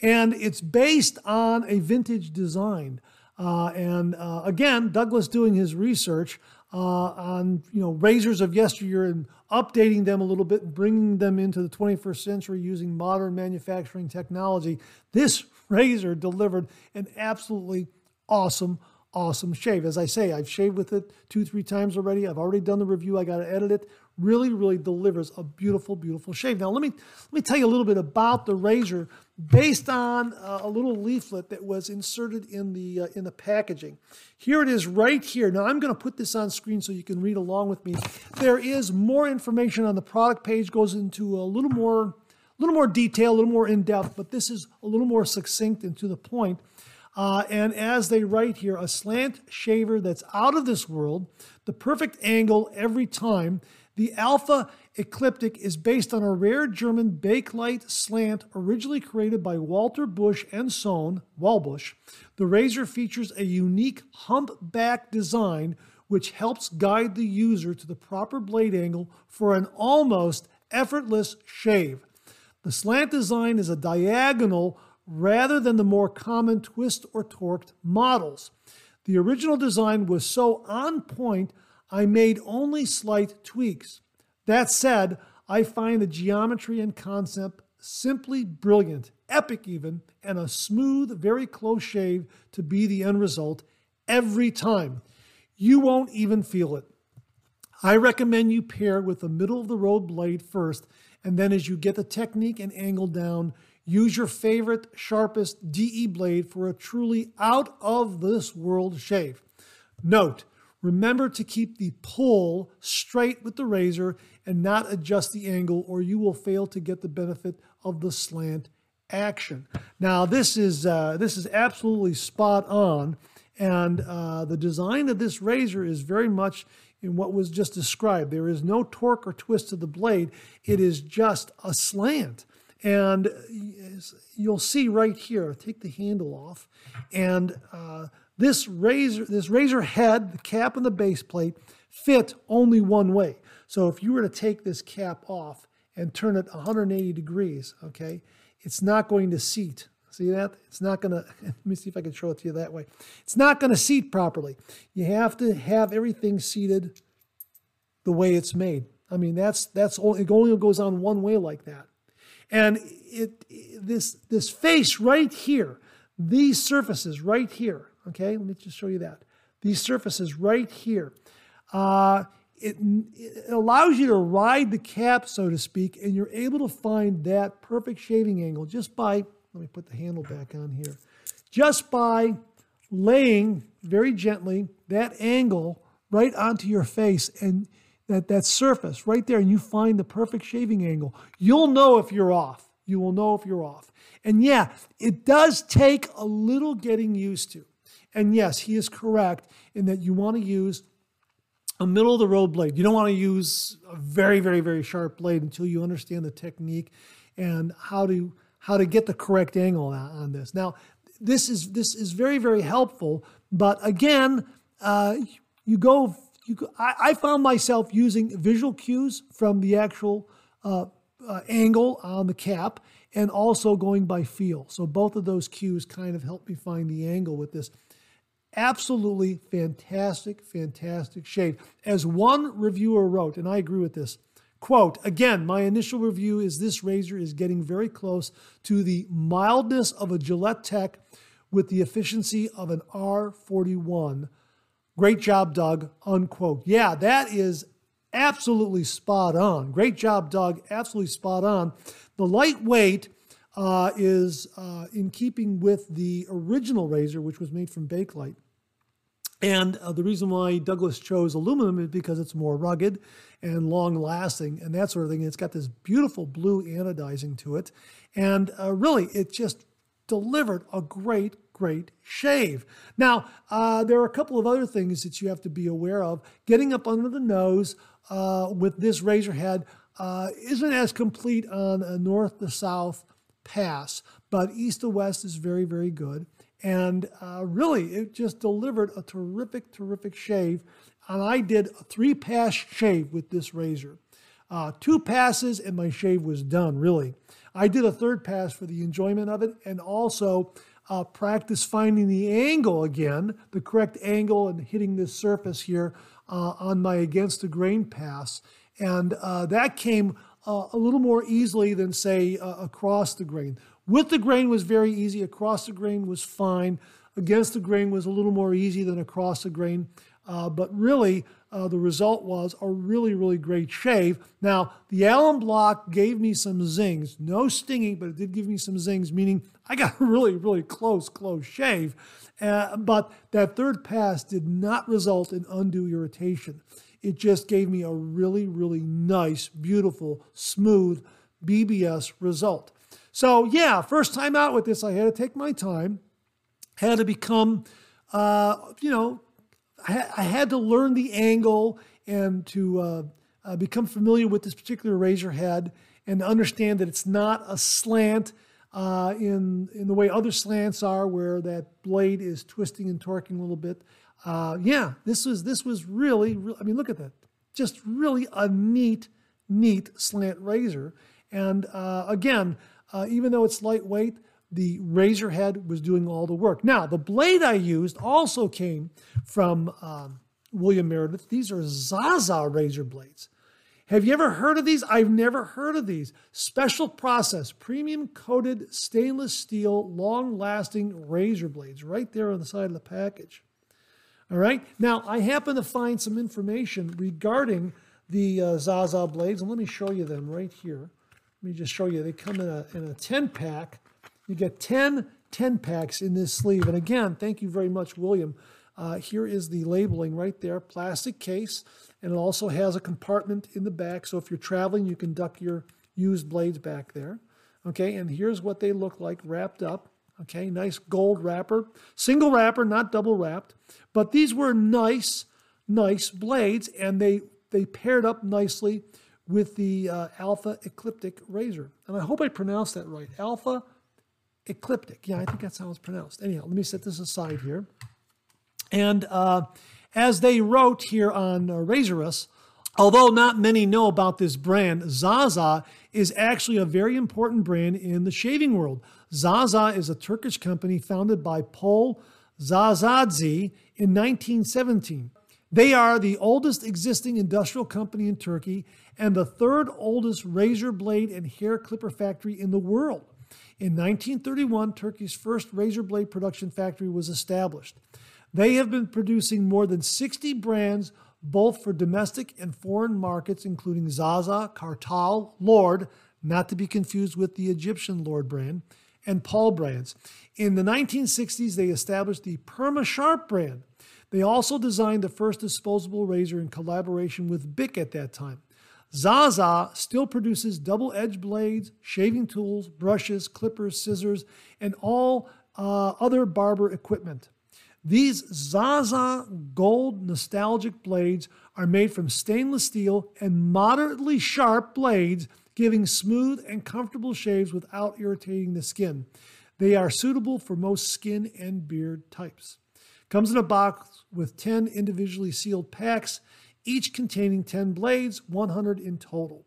And it's based on a vintage design. Uh, and uh, again, Douglas doing his research uh, on you know razors of yesteryear and updating them a little bit, and bringing them into the 21st century using modern manufacturing technology. This razor delivered an absolutely awesome, awesome shave. As I say, I've shaved with it two, three times already. I've already done the review. I got to edit it really, really delivers a beautiful, beautiful shave. Now, let me let me tell you a little bit about the razor based on uh, a little leaflet that was inserted in the uh, in the packaging. Here it is right here. Now, I'm going to put this on screen so you can read along with me. There is more information on the product page. Goes into a little more, a little more detail, a little more in depth, but this is a little more succinct and to the point. Uh, and as they write here, a slant shaver that's out of this world, the perfect angle every time the Alpha Ecliptic is based on a rare German bakelite slant originally created by Walter Busch and Sohn, Walbusch. The razor features a unique humpback design which helps guide the user to the proper blade angle for an almost effortless shave. The slant design is a diagonal rather than the more common twist or torqued models. The original design was so on point I made only slight tweaks. That said, I find the geometry and concept simply brilliant, epic even, and a smooth, very close shave to be the end result every time. You won't even feel it. I recommend you pair with the middle of the road blade first, and then as you get the technique and angle down, use your favorite, sharpest DE blade for a truly out of this world shave. Note, Remember to keep the pull straight with the razor and not adjust the angle or you will fail to get the benefit of the slant action. Now this is, uh, this is absolutely spot on and uh, the design of this razor is very much in what was just described. There is no torque or twist to the blade. It is just a slant. And you'll see right here, take the handle off, and uh, this razor, this razor head, the cap and the base plate, fit only one way. So if you were to take this cap off and turn it 180 degrees, okay, it's not going to seat. See that? It's not going to, let me see if I can show it to you that way. It's not going to seat properly. You have to have everything seated the way it's made. I mean, that's, that's only, it only goes on one way like that. And it, this, this face right here, these surfaces right here, Okay, let me just show you that. These surfaces right here. Uh, it, it, allows you to ride the cap, so to speak, and you're able to find that perfect shaving angle just by, let me put the handle back on here, just by laying very gently that angle right onto your face and that, that surface right there, and you find the perfect shaving angle. You'll know if you're off. You will know if you're off. And yeah, it does take a little getting used to. And yes, he is correct in that you want to use a middle of the road blade. You don't want to use a very, very, very sharp blade until you understand the technique and how to how to get the correct angle on this. Now, this is this is very, very helpful. But again, uh, you go. You go, I, I, found myself using visual cues from the actual uh, uh, angle on the cap and also going by feel. So both of those cues kind of help me find the angle with this. Absolutely fantastic, fantastic shave. As one reviewer wrote, and I agree with this, quote, again, my initial review is this razor is getting very close to the mildness of a Gillette Tech with the efficiency of an R41. Great job, Doug, unquote. Yeah, that is absolutely spot on. Great job, Doug, absolutely spot on. The lightweight uh, is uh, in keeping with the original razor, which was made from Bakelite. And uh, the reason why Douglas chose aluminum is because it's more rugged and long lasting and that sort of thing. It's got this beautiful blue anodizing to it. And uh, really, it just delivered a great, great shave. Now, uh, there are a couple of other things that you have to be aware of. Getting up under the nose uh, with this razor head uh, isn't as complete on a north to south pass, but east to west is very, very good. And uh, really, it just delivered a terrific, terrific shave. And I did a three pass shave with this razor. Uh, two passes, and my shave was done, really. I did a third pass for the enjoyment of it and also uh, practice finding the angle again, the correct angle, and hitting this surface here uh, on my against the grain pass. And uh, that came uh, a little more easily than, say, uh, across the grain. With the grain was very easy. Across the grain was fine. Against the grain was a little more easy than across the grain. Uh, but really, uh, the result was a really, really great shave. Now, the Allen block gave me some zings. No stinging, but it did give me some zings, meaning I got a really, really close, close shave. Uh, but that third pass did not result in undue irritation. It just gave me a really, really nice, beautiful, smooth BBS result. So, yeah, first time out with this, I had to take my time, had to become, uh, you know, I, had to learn the angle and to uh, uh, become familiar with this particular razor head and understand that it's not a slant uh, in, in the way other slants are, where that blade is twisting and torquing a little bit. Uh, yeah, this was this was really, really, I mean, look at that, just really a neat, neat slant razor. And uh, again, uh, even though it's lightweight, the razor head was doing all the work. Now, the blade I used also came from um, William Meredith. These are Zaza razor blades. Have you ever heard of these? I've never heard of these. Special process, premium coated stainless steel, long lasting razor blades, right there on the side of the package. All right. Now, I happen to find some information regarding the uh, Zaza blades, and let me show you them right here. Let me just show you. They come in a, in a 10 pack. You get 10 10 packs in this sleeve. And again, thank you very much, William. Uh, here is the labeling right there, plastic case, and it also has a compartment in the back. So if you're traveling, you can duck your used blades back there. Okay, and here's what they look like wrapped up. Okay, nice gold wrapper. Single wrapper, not double wrapped. But these were nice, nice blades, and they, they paired up nicely with the uh, Alpha Ecliptic razor. And I hope I pronounced that right. Alpha Ecliptic. Yeah, I think that's how it's pronounced. Anyhow, let me set this aside here. And uh, as they wrote here on uh, Razorus, although not many know about this brand, Zaza is actually a very important brand in the shaving world. Zaza is a Turkish company founded by Paul Zazadze in 1917. They are the oldest existing industrial company in Turkey and the third oldest razor blade and hair clipper factory in the world. In 1931, Turkey's first razor blade production factory was established. They have been producing more than 60 brands, both for domestic and foreign markets, including Zaza, Kartal, Lord, not to be confused with the Egyptian Lord brand, and Paul brands. In the 1960s, they established the Perma Sharp brand. They also designed the first disposable razor in collaboration with Bic at that time. Zaza still produces double edged blades, shaving tools, brushes, clippers, scissors, and all uh, other barber equipment. These Zaza gold nostalgic blades are made from stainless steel and moderately sharp blades giving smooth and comfortable shaves without irritating the skin. They are suitable for most skin and beard types. Comes in a box with 10 individually sealed packs, each containing 10 blades, 100 in total.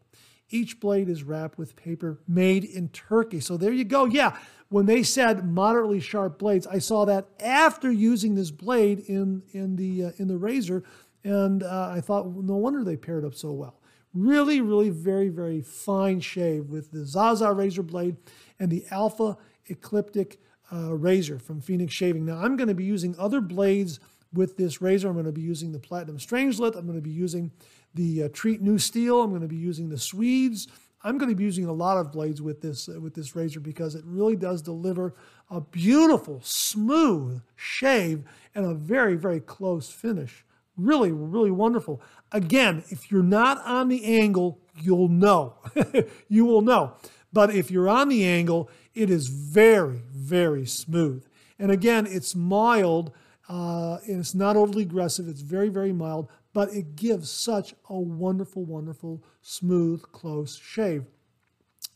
Each blade is wrapped with paper made in Turkey. So there you go. Yeah, when they said moderately sharp blades, I saw that after using this blade in in the uh, in the razor, and uh, I thought, well, no wonder they paired up so well. Really, really very, very fine shave with the Zaza razor blade and the Alpha Ecliptic uh, razor from Phoenix Shaving. Now, I'm going to be using other blades with this razor. I'm going to be using the Platinum Strangelet. I'm going to be using the uh, Treet New Steel. I'm going to be using the Swedes. I'm going to be using a lot of blades with this uh, with this razor because it really does deliver a beautiful, smooth shave and a very, very close finish. Really, really wonderful. Again, if you're not on the angle, you'll know. you will know. But if you're on the angle, it is very, very smooth. And again, it's mild. Uh, and it's not overly aggressive. It's very, very mild, but it gives such a wonderful, wonderful, smooth, close shave.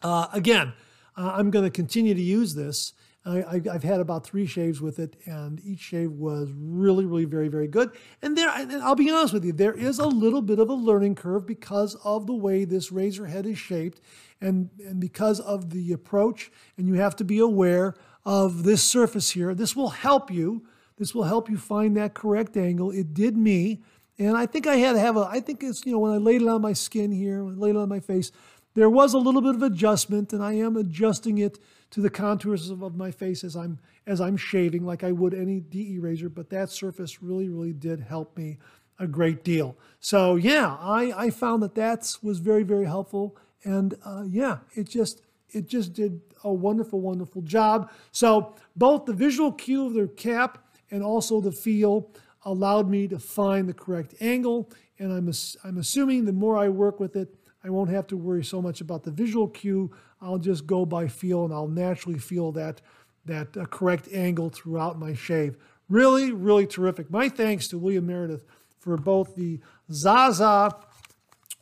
Uh, again, uh, I'm going to continue to use this. I, have had about three shaves with it, and each shave was really, really very, very good. And there, and I'll be honest with you, there is a little bit of a learning curve because of the way this razor head is shaped, and and because of the approach. And you have to be aware of this surface here. This will help you. This will help you find that correct angle. It did me, and I think I had to have a. I think it's you know when I laid it on my skin here, when I laid it on my face, there was a little bit of adjustment, and I am adjusting it to the contours of, my face as I'm as I'm shaving, like I would any DE razor. But that surface really, really did help me a great deal. So yeah, I I found that that was very, very helpful, and uh, yeah, it just it just did a wonderful, wonderful job. So both the visual cue of the cap and also the feel allowed me to find the correct angle. And I'm, I'm assuming the more I work with it, I won't have to worry so much about the visual cue. I'll just go by feel and I'll naturally feel that, that uh, correct angle throughout my shave. Really, really terrific. My thanks to William Meredith for both the Zaza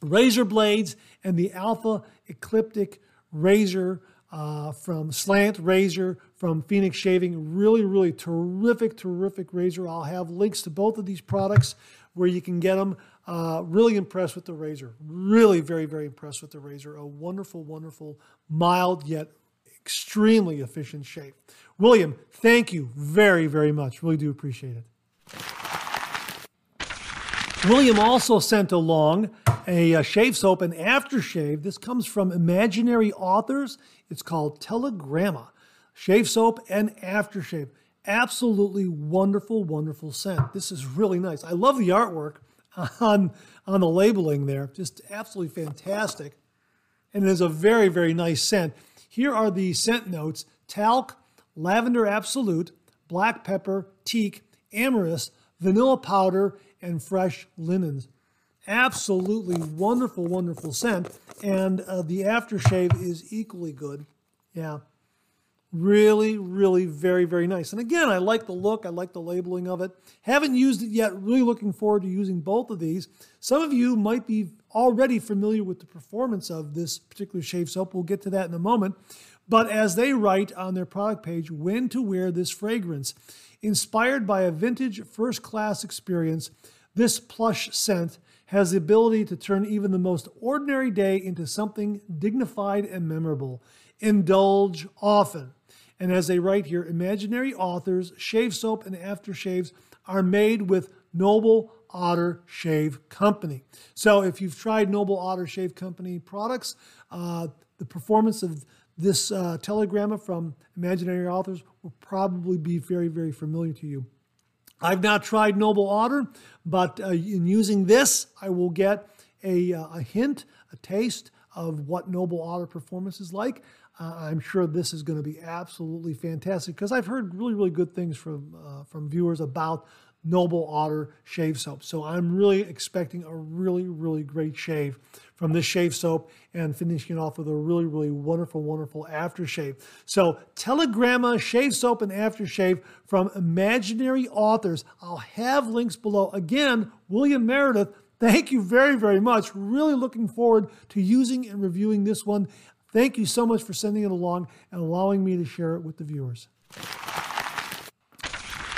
razor blades and the Alpha Ecliptic razor uh, from Slant Razor from Phoenix Shaving. Really, really terrific, terrific razor. I'll have links to both of these products where you can get them. Uh, really impressed with the razor. Really, very, very impressed with the razor. A wonderful, wonderful, mild yet extremely efficient shave. William, thank you very, very much. Really do appreciate it. William also sent along a, a, shave soap, and aftershave. This comes from Imaginary Authors. It's called Telegrama. Shave soap and aftershave. Absolutely wonderful, wonderful scent. This is really nice. I love the artwork on, on the labeling there. Just absolutely fantastic. And it is a very, very nice scent. Here are the scent notes talc, lavender absolute, black pepper, teak, amyris, vanilla powder, and fresh linens. Absolutely wonderful, wonderful scent. And uh, the aftershave is equally good. Yeah. Really, really very, very nice. And again, I like the look. I like the labeling of it. Haven't used it yet. Really looking forward to using both of these. Some of you might be already familiar with the performance of this particular shave soap. We'll get to that in a moment. But as they write on their product page, when to wear this fragrance. Inspired by a vintage first class experience, this plush scent has the ability to turn even the most ordinary day into something dignified and memorable. Indulge often. And as they write here, imaginary authors, shave soap and aftershaves are made with Noble Otter Shave Company. So if you've tried Noble Otter Shave Company products, uh, the performance of this uh, telegrama from Imaginary Authors will probably be very, very familiar to you. I've not tried Noble Otter, but uh, in using this, I will get a, uh, a hint, a taste of what Noble Otter performance is like. Uh, I'm sure this is going to be absolutely fantastic because I've heard really, really good things from uh, from viewers about Noble Otter shave soap. So I'm really expecting a really, really great shave from this shave soap and finishing off with a really, really wonderful, wonderful aftershave. So Telegrama shave soap and aftershave from Imaginary Authors. I'll have links below. Again, William Meredith, thank you very, very much. Really looking forward to using and reviewing this one. Thank you so much for sending it along and allowing me to share it with the viewers.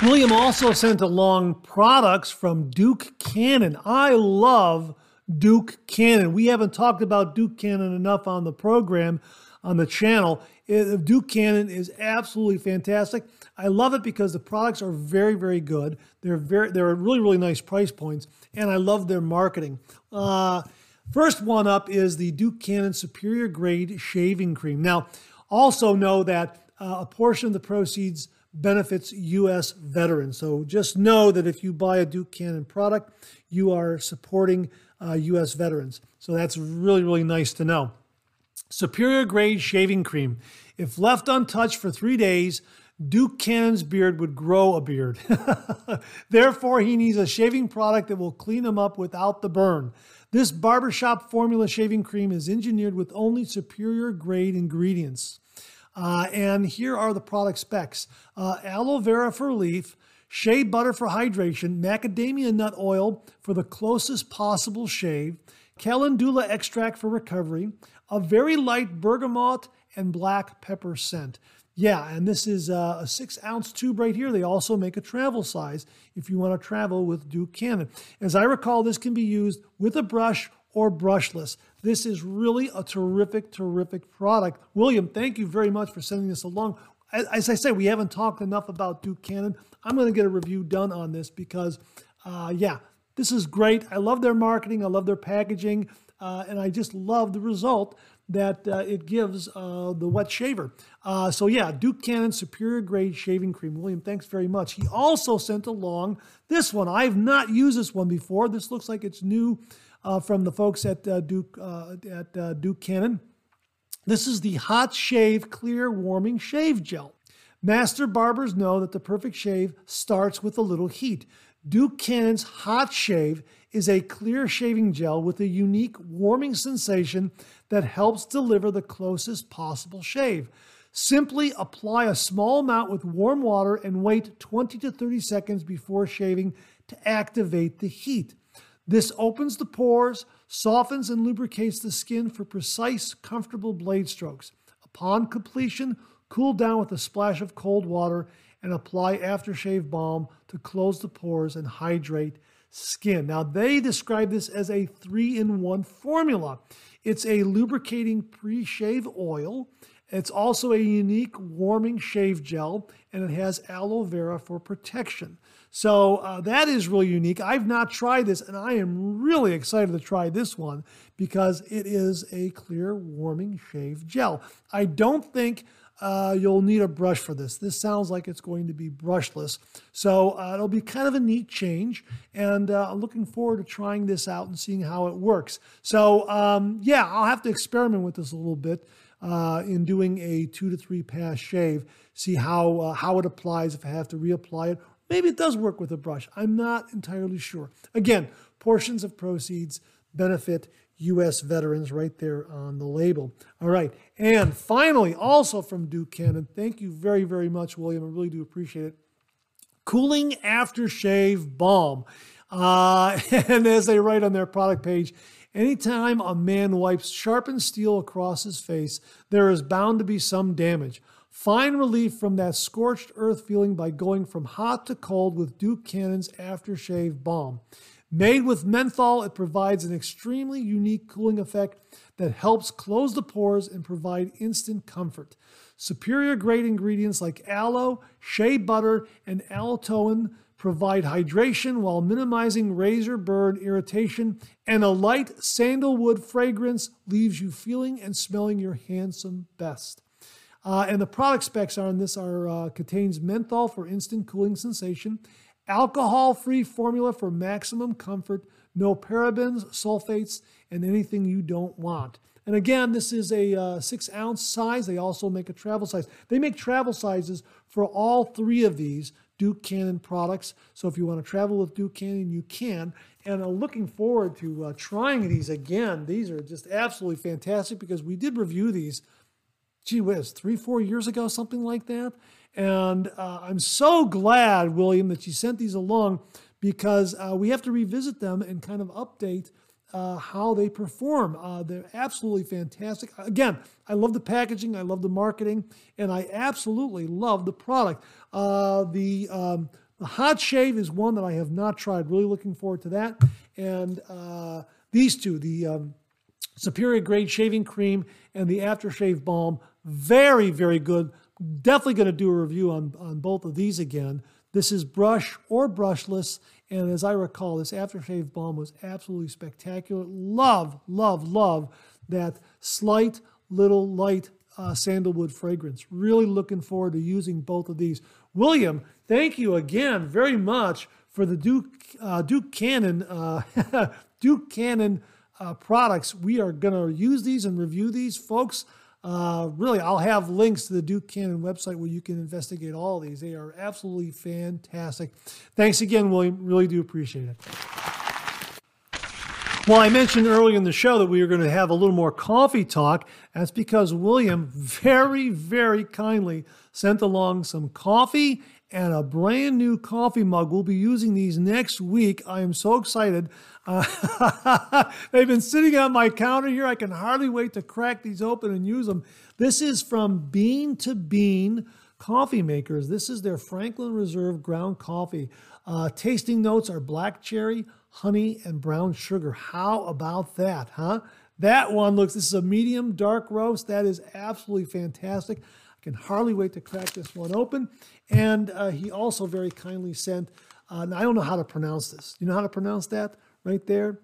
William also sent along products from Duke Cannon. I love Duke Cannon. We haven't talked about Duke Cannon enough on the program, on the channel. Duke Cannon is absolutely fantastic. I love it because the products are very, very good. They're very, they're really, really nice price points, and I love their marketing. Uh, First one up is the Duke Cannon Superior Grade Shaving Cream. Now, also know that uh, a portion of the proceeds benefits U.S. veterans. So just know that if you buy a Duke Cannon product, you are supporting uh, U.S. veterans. So that's really, really nice to know. Superior grade shaving cream. If left untouched for three days, Duke Cannon's beard would grow a beard. Therefore, he needs a shaving product that will clean him up without the burn. This barbershop formula shaving cream is engineered with only superior grade ingredients. Uh, and here are the product specs uh, aloe vera for relief, shea butter for hydration, macadamia nut oil for the closest possible shave, calendula extract for recovery, a very light bergamot and black pepper scent. Yeah, and this is a six ounce tube right here. They also make a travel size if you want to travel with Duke Cannon. As I recall, this can be used with a brush or brushless. This is really a terrific, terrific product. William, thank you very much for sending this along. As I say, we haven't talked enough about Duke Cannon. I'm going to get a review done on this because, uh, yeah, this is great. I love their marketing. I love their packaging. Uh, and I just love the result that uh, it gives uh, the wet shaver. Uh, so yeah, Duke Cannon Superior Grade Shaving Cream. William, thanks very much. He also sent along this one. I've not used this one before. This looks like it's new uh, from the folks at uh, Duke uh, at Duke Cannon. This is the Hot Shave Clear Warming Shave Gel. Master barbers know that the perfect shave starts with a little heat. Duke Cannon's Hot Shave is a clear shaving gel with a unique warming sensation that helps deliver the closest possible shave. Simply apply a small amount with warm water and wait 20 to 30 seconds before shaving to activate the heat. This opens the pores, softens and lubricates the skin for precise, comfortable blade strokes. Upon completion, cool down with a splash of cold water and apply aftershave balm to close the pores and hydrate skin. Now, they describe this as a three in one formula. It's a lubricating pre shave oil. It's also a unique warming shave gel, and it has aloe vera for protection. So uh, that is really unique. I've not tried this, and I am really excited to try this one because it is a clear warming shave gel. I don't think uh, you'll need a brush for this. This sounds like it's going to be brushless. So uh, it'll be kind of a neat change. And uh, I'm looking forward to trying this out and seeing how it works. So um, yeah, I'll have to experiment with this a little bit uh, in doing a two to three pass shave, see how, uh, how it applies, if I have to reapply it. Maybe it does work with a brush. I'm not entirely sure. Again, portions of proceeds benefit U.S. veterans right there on the label. All right. And finally, also from Duke Cannon, thank you very, very much, William. I really do appreciate it. Cooling Aftershave Balm. Uh, and as they write on their product page, anytime a man wipes sharpened steel across his face, there is bound to be some damage. Find relief from that scorched earth feeling by going from hot to cold with Duke Cannon's Aftershave Balm. Made with menthol, it provides an extremely unique cooling effect that helps close the pores and provide instant comfort. Superior grade ingredients like aloe, shea butter, and allantoin provide hydration while minimizing razor burn irritation, and a light sandalwood fragrance leaves you feeling and smelling your handsome best. Uh, and the product specs on this are uh, contains menthol for instant cooling sensation, alcohol free formula for maximum comfort, no parabens, sulfates, and anything you don't want. And again, this is a uh, six ounce size. They also make a travel size. They make travel sizes for all three of these Duke Cannon products. So if you want to travel with Duke Cannon, you can. And I'm looking forward to uh, trying these again. These are just absolutely fantastic because we did review these, gee whiz, three, four years ago, something like that. And uh, I'm so glad, William, that you sent these along because uh, we have to revisit them and kind of update uh, how they perform. Uh, they're absolutely fantastic. Again, I love the packaging, I love the marketing, and I absolutely love the product. Uh, the um, the hot shave is one that I have not tried. Really looking forward to that. And uh, these two, the um, superior grade shaving cream and the aftershave balm, very very good. Definitely going to do a review on, on both of these again. This is brush or brushless. And as I recall, this aftershave balm was absolutely spectacular. Love, love, love that slight little light uh, sandalwood fragrance. Really looking forward to using both of these. William, thank you again very much for the Duke uh, Duke Cannon uh, Duke Cannon uh, products. We are going to use these and review these, folks. Uh, really, I'll have links to the Duke Cannon website where you can investigate all these. They are absolutely fantastic. Thanks again, William. Really do appreciate it. Well, I mentioned earlier in the show that we were going to have a little more coffee talk. That's because William very, very kindly sent along some coffee and a brand new coffee mug. We'll be using these next week. I am so excited. Uh, they've been sitting on my counter here. I can hardly wait to crack these open and use them. This is from Bean to Bean Coffee Makers. This is their Franklin Reserve ground coffee. Uh, tasting notes are black cherry, honey, and brown sugar. How about that, huh? That one looks, this is a medium dark roast. That is absolutely fantastic. Can hardly wait to crack this one open. And uh, he also very kindly sent, uh, I don't know how to pronounce this. You know how to pronounce that right there?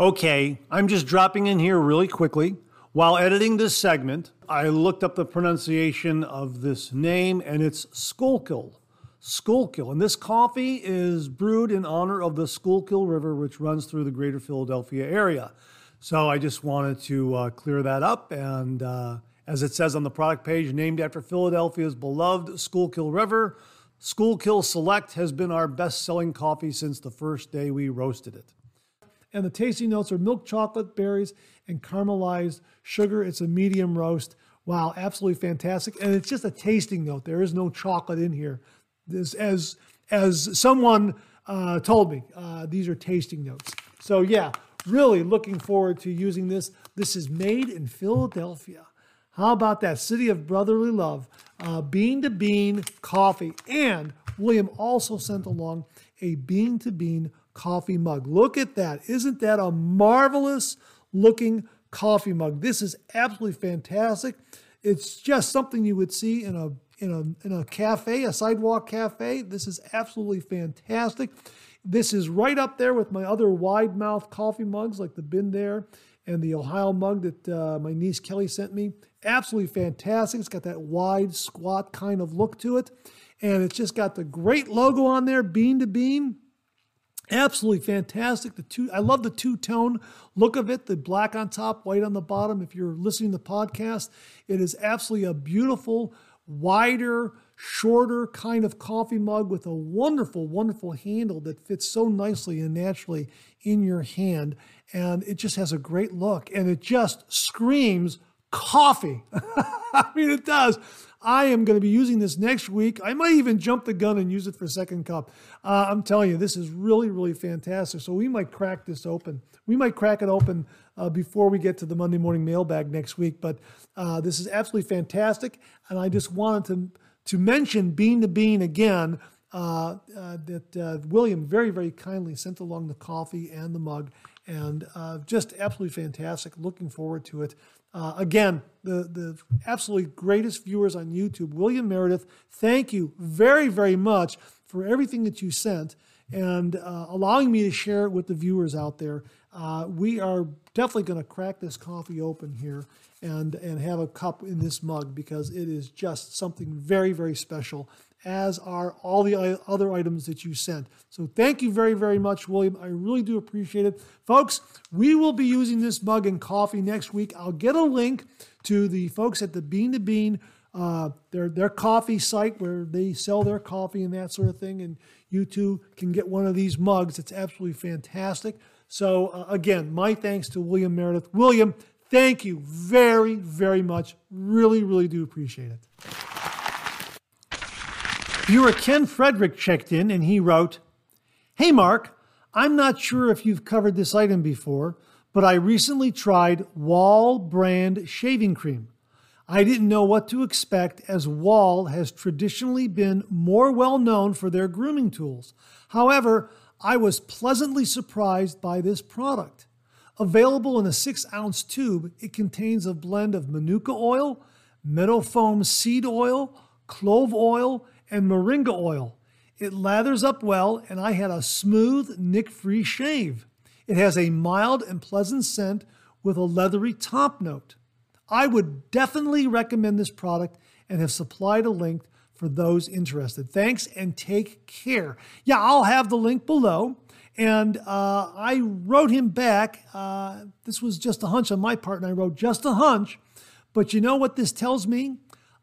Okay, I'm just dropping in here really quickly. While editing this segment, I looked up the pronunciation of this name and it's Schuylkill. Schuylkill. And this coffee is brewed in honor of the Schuylkill River, which runs through the greater Philadelphia area. So I just wanted to uh, clear that up. And uh, as it says on the product page, named after Philadelphia's beloved Schuylkill River, Schuylkill Select has been our best selling coffee since the first day we roasted it. And the tasting notes are milk chocolate, berries, and caramelized sugar. It's a medium roast. Wow, absolutely fantastic. And it's just a tasting note. There is no chocolate in here. This, as, as someone uh, told me, uh, these are tasting notes. So, yeah, really looking forward to using this. This is made in Philadelphia. How about that? City of Brotherly Love, uh, bean to bean coffee. And William also sent along a bean to bean coffee mug. Look at that. Isn't that a marvelous looking coffee mug? This is absolutely fantastic. It's just something you would see in a in a in a cafe, a sidewalk cafe. This is absolutely fantastic. This is right up there with my other wide mouth coffee mugs like the bin there and the Ohio mug that uh, my niece Kelly sent me. Absolutely fantastic. It's got that wide, squat kind of look to it. And it's just got the great logo on there, bean to bean. Absolutely fantastic. The two, I love the two tone look of it, the black on top, white on the bottom. If you're listening to the podcast, it is absolutely a beautiful, wider, shorter kind of coffee mug with a wonderful, wonderful handle that fits so nicely and naturally in your hand. And it just has a great look and it just screams coffee. I mean, it does. I am going to be using this next week. I might even jump the gun and use it for second cup. Uh, I'm telling you, this is really, really fantastic. So we might crack this open. We might crack it open uh, before we get to the Monday morning mailbag next week. But uh, this is absolutely fantastic. And I just wanted to, to mention Bean to Bean again. Uh, uh, that uh, William very, very kindly sent along the coffee and the mug, and just absolutely fantastic. Looking forward to it. Uh, again, the, the absolutely greatest viewers on YouTube, William Meredith, thank you very, very much for everything that you sent and uh, allowing me to share it with the viewers out there. Uh, we are definitely going to crack this coffee open here and, and have a cup in this mug because it is just something very, very special as are all the other items that you sent. So thank you very, very much, William. I really do appreciate it. Folks, we will be using this mug and coffee next week. I'll get a link to the folks at the Bean to Bean, uh, their, their coffee site where they sell their coffee and that sort of thing. And you too can get one of these mugs. It's absolutely fantastic. So, uh, again, my thanks to William Meredith. William, thank you very, very much. Really, really do appreciate it. Viewer Ken Frederick checked in and he wrote, Hey Mark, I'm not sure if you've covered this item before, but I recently tried Wahl brand shaving cream. I didn't know what to expect as Wahl has traditionally been more well known for their grooming tools. However, I was pleasantly surprised by this product. Available in a 6 ounce tube, it contains a blend of manuka oil, meadow foam seed oil, clove oil, and moringa oil. It lathers up well, and I had a smooth, nick free shave. It has a mild and pleasant scent with a leathery top note. I would definitely recommend this product and have supplied a link for those interested. Thanks and take care. Yeah, I'll have the link below. And uh, I wrote him back. Uh, this was just a hunch on my part, and I wrote just a hunch. But you know what this tells me?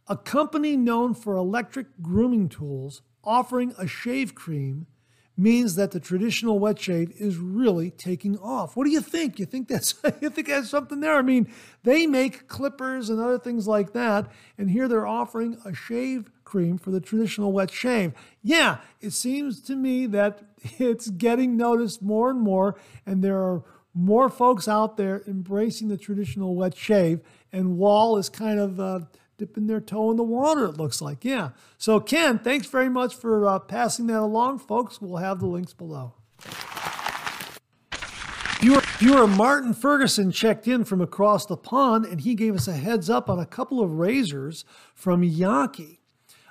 A company known for electric grooming tools offering a shave cream means that the traditional wet shave is really taking off. What do you think? You think that's you think that's something there? I mean, they make clippers and other things like that, and here they're offering a shave cream for the traditional wet shave. Yeah, it seems to me that it's getting noticed more and more, and there are more folks out there embracing the traditional wet shave, and Wahl is kind of uh, dipping their toe in the water, it looks like. Yeah. So, Ken, thanks very much for uh, passing that along, folks. We'll have the links below. Viewer, viewer Martin Ferguson checked in from across the pond and he gave us a heads up on a couple of razors from Yaqi.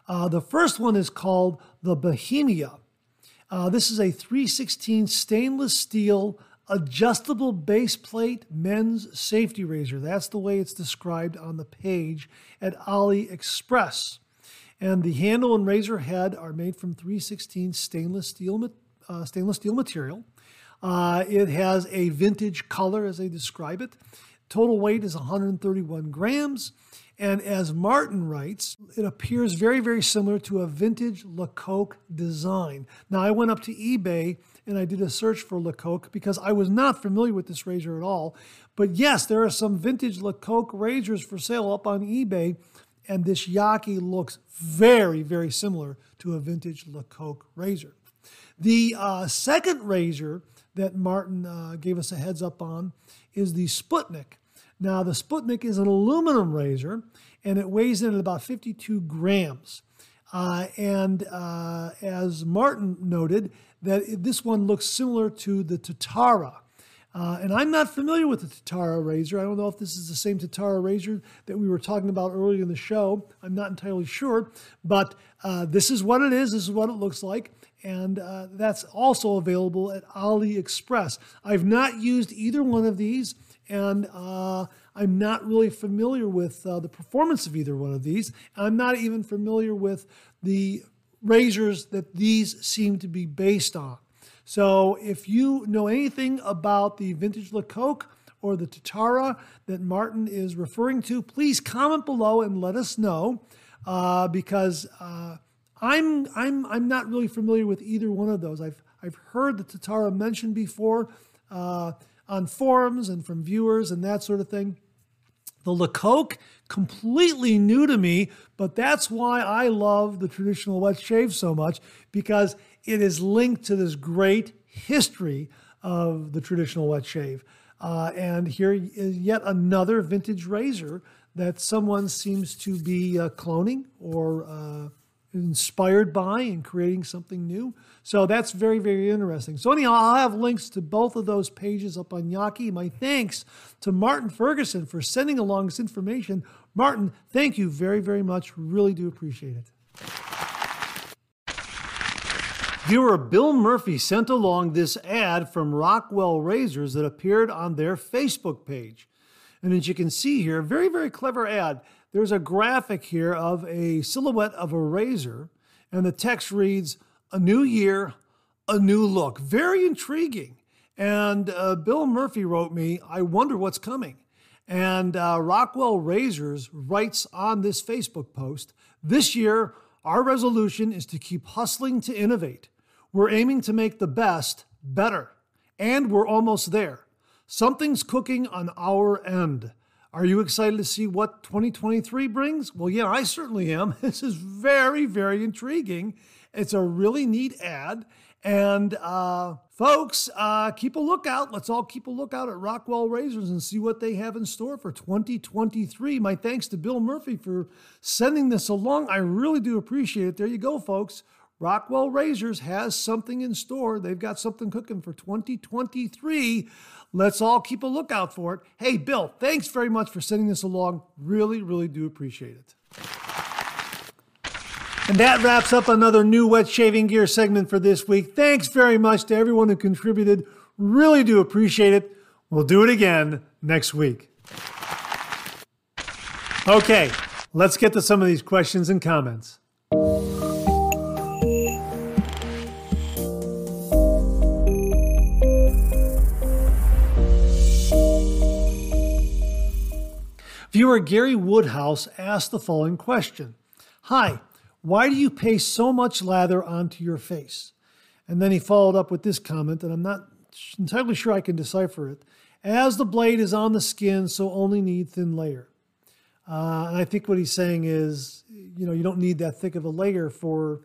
Uh, the first one is called the Bohemia. Uh, this is a 316 stainless steel adjustable base plate men's safety razor. That's the way it's described on the page at AliExpress. And the handle and razor head are made from 316 stainless steel, uh, stainless steel material. Uh, it has a vintage color as they describe it. Total weight is 131 grams. And as Martin writes, it appears very, very similar to a vintage Lecoq design. Now, I went up to eBay and I did a search for Lecoq because I was not familiar with this razor at all. But yes, there are some vintage Lecoq razors for sale up on eBay, and this Yaqi looks very, very similar to a vintage Lecoq razor. The uh, second razor that Martin uh, gave us a heads up on is the Sputnik. Now, the Sputnik is an aluminum razor and it weighs in at about 52 grams. Uh, and uh, as Martin noted, that this one looks similar to the Tatara. Uh, and I'm not familiar with the Tatara razor. I don't know if this is the same Tatara razor that we were talking about earlier in the show. I'm not entirely sure, but uh, this is what it is. This is what it looks like. And uh, that's also available at AliExpress. I've not used either one of these, and uh, I'm not really familiar with uh, the performance of either one of these. I'm not even familiar with the razors that these seem to be based on. So if you know anything about the vintage Lecoq or the Tatara that Martin is referring to, please comment below and let us know uh, because uh, I'm I'm I'm not really familiar with either one of those. I've I've heard the Tatara mentioned before uh, on forums and from viewers and that sort of thing. The Lecoq, completely new to me, but that's why I love the traditional wet shave so much because it is linked to this great history of the traditional wet shave. Uh, and here is yet another vintage razor that someone seems to be uh, cloning or uh, inspired by and creating something new. So that's very, very interesting. So, anyhow, I'll have links to both of those pages up on Yaqi. My thanks to Martin Ferguson for sending along this information. Martin, thank you very, very much. Really do appreciate it. Viewer Bill Murphy sent along this ad from Rockwell Razors that appeared on their Facebook page. And as you can see here, very, very clever ad. There's a graphic here of a silhouette of a razor, and the text reads, A new year, a new look. Very intriguing. And uh, Bill Murphy wrote me, I wonder what's coming. And uh, Rockwell Razors writes on this Facebook post This year, our resolution is to keep hustling to innovate. We're aiming to make the best better, and we're almost there. Something's cooking on our end. Are you excited to see what 2023 brings? Well, yeah, I certainly am. This is very, very intriguing. It's a really neat ad. And uh, folks, uh, keep a lookout. Let's all keep a lookout at Rockwell Razors and see what they have in store for 2023. My thanks to Bill Murphy for sending this along. I really do appreciate it. There you go, folks. Rockwell Razors has something in store. They've got something cooking for 2023. Let's all keep a lookout for it. Hey, Bill, thanks very much for sending this along. Really, really do appreciate it. And that wraps up another new wet shaving gear segment for this week. Thanks very much to everyone who contributed. Really do appreciate it. We'll do it again next week. Okay, let's get to some of these questions and comments. Viewer Gary Woodhouse asked the following question Hi, why do you paste so much lather onto your face? And then he followed up with this comment, and I'm not entirely sure I can decipher it. As the blade is on the skin, so only need thin layer. Uh, and I think what he's saying is, you know, you don't need that thick of a layer for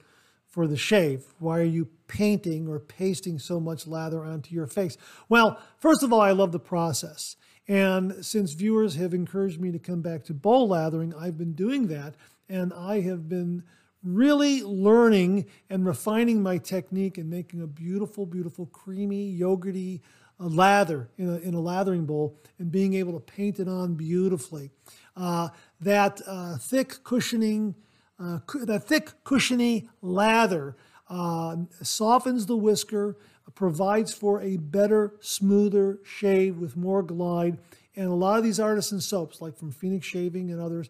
for the shave. Why are you painting or pasting so much lather onto your face? Well, first of all, I love the process. And since viewers have encouraged me to come back to bowl lathering, I've been doing that. And I have been really learning and refining my technique and making a beautiful, beautiful, creamy, yogurty uh, lather in a, in a lathering bowl and being able to paint it on beautifully. Uh, that uh, thick cushioning, uh, that thick cushiony lather uh, softens the whisker, provides for a better, smoother shave with more glide. And a lot of these artisan soaps, like from Phoenix Shaving and others,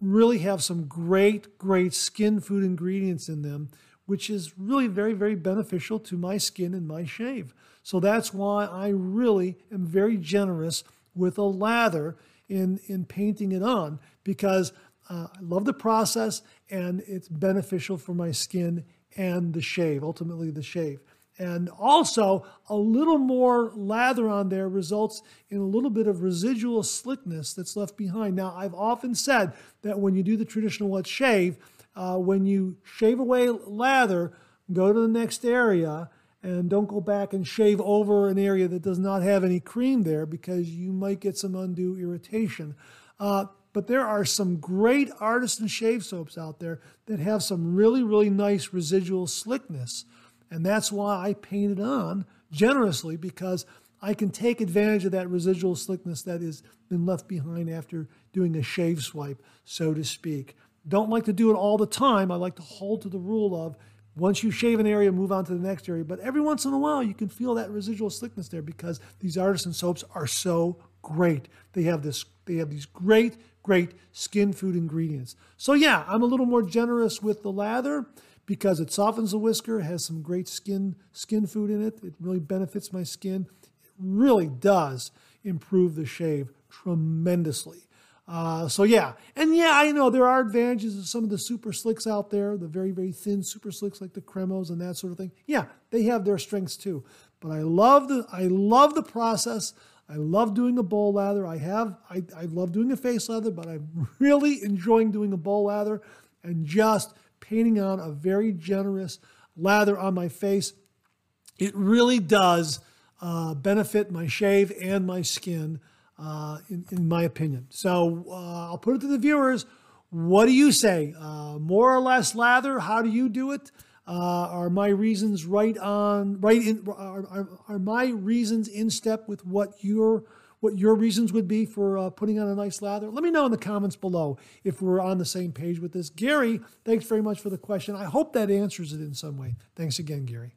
really have some great, great skin food ingredients in them, which is really very, very beneficial to my skin and my shave. So that's why I really am very generous with a lather in, in painting it on because uh, I love the process and it's beneficial for my skin and the shave, ultimately the shave. And also, a little more lather on there results in a little bit of residual slickness that's left behind. Now, I've often said that when you do the traditional wet shave, uh, when you shave away lather, go to the next area and don't go back and shave over an area that does not have any cream there because you might get some undue irritation. Uh, but there are some great artisan shave soaps out there that have some really, really nice residual slickness. And that's why I paint it on generously because I can take advantage of that residual slickness that has been left behind after doing a shave swipe, so to speak. Don't like to do it all the time. I like to hold to the rule of once you shave an area, move on to the next area. But every once in a while, you can feel that residual slickness there because these artisan soaps are so great. They have this, they have these great, great skin food ingredients. So yeah, I'm a little more generous with the lather because it softens the whisker, has some great skin skin food in it. It really benefits my skin. It really does improve the shave tremendously. Uh, so yeah, and yeah, I know there are advantages of some of the super slicks out there, the very very thin super slicks like the Cremos and that sort of thing. Yeah, they have their strengths too. But I love the I love the process. I love doing a bowl lather. I have I, I love doing a face lather, but I'm really enjoying doing a bowl lather and just painting on a very generous lather on my face. It really does uh, benefit my shave and my skin, uh, in, in, my opinion. So uh, I'll put it to the viewers. What do you say? Uh, more or less lather? How do you do it? Uh, are my reasons right on right in? Are, are, are my reasons in step with what your what your reasons would be for uh, putting on a nice lather? Let me know in the comments below if we're on the same page with this. Gary, thanks very much for the question. I hope that answers it in some way. Thanks again, Gary.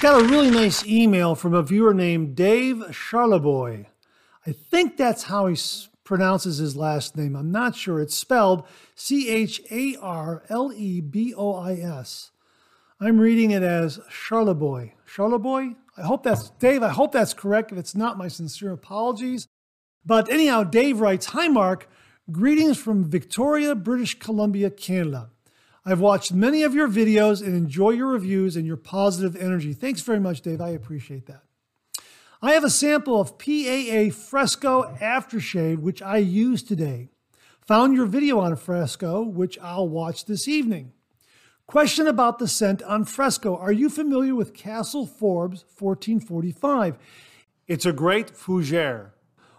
Got a really nice email from a viewer named Dave Charleboy. I think that's how he pronounces his last name. I'm not sure. It's spelled C H A R L E B O I S. I'm reading it as Charleboy. Charleboy? I hope that's, Dave, I hope that's correct. If it's not, my sincere apologies. But anyhow, Dave writes Hi, Mark. Greetings from Victoria, British Columbia, Canada. I've watched many of your videos and enjoy your reviews and your positive energy. Thanks very much, Dave. I appreciate that. I have a sample of PAA Fresco Aftershave, which I use today. Found your video on Fresco, which I'll watch this evening. Question about the scent on fresco. Are you familiar with Castel Forbes 1445? It's a great fougere,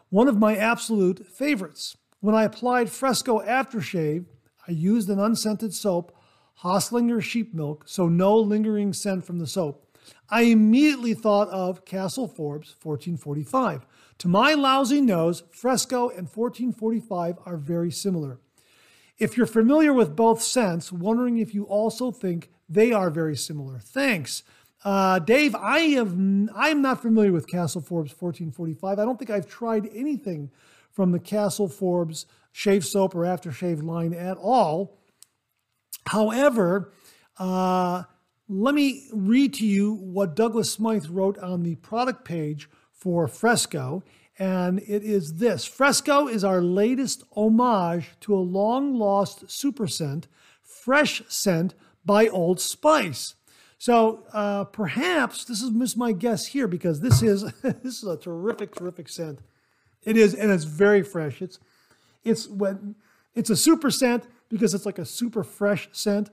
one of my absolute favorites. When I applied fresco aftershave, I used an unscented soap, Haslinger sheep milk, so no lingering scent from the soap. I immediately thought of Castel Forbes 1445. To my lousy nose, Fresco and 1445 are very similar. If you're familiar with both scents, wondering if you also think they are very similar. Thanks. Uh, Dave, I have I'm not familiar with Castel Forbes 1445. I don't think I've tried anything from the Castel Forbes shave soap or aftershave line at all. However, uh, let me read to you what Douglas Smythe wrote on the product page for Fresco, and it is this Fresco is our latest homage to a long lost super scent, fresh scent by Old Spice. So uh, perhaps this is my guess here because this is this is a terrific, terrific scent. It is, and it's very fresh. It's it's when it's a super scent because it's like a super fresh scent.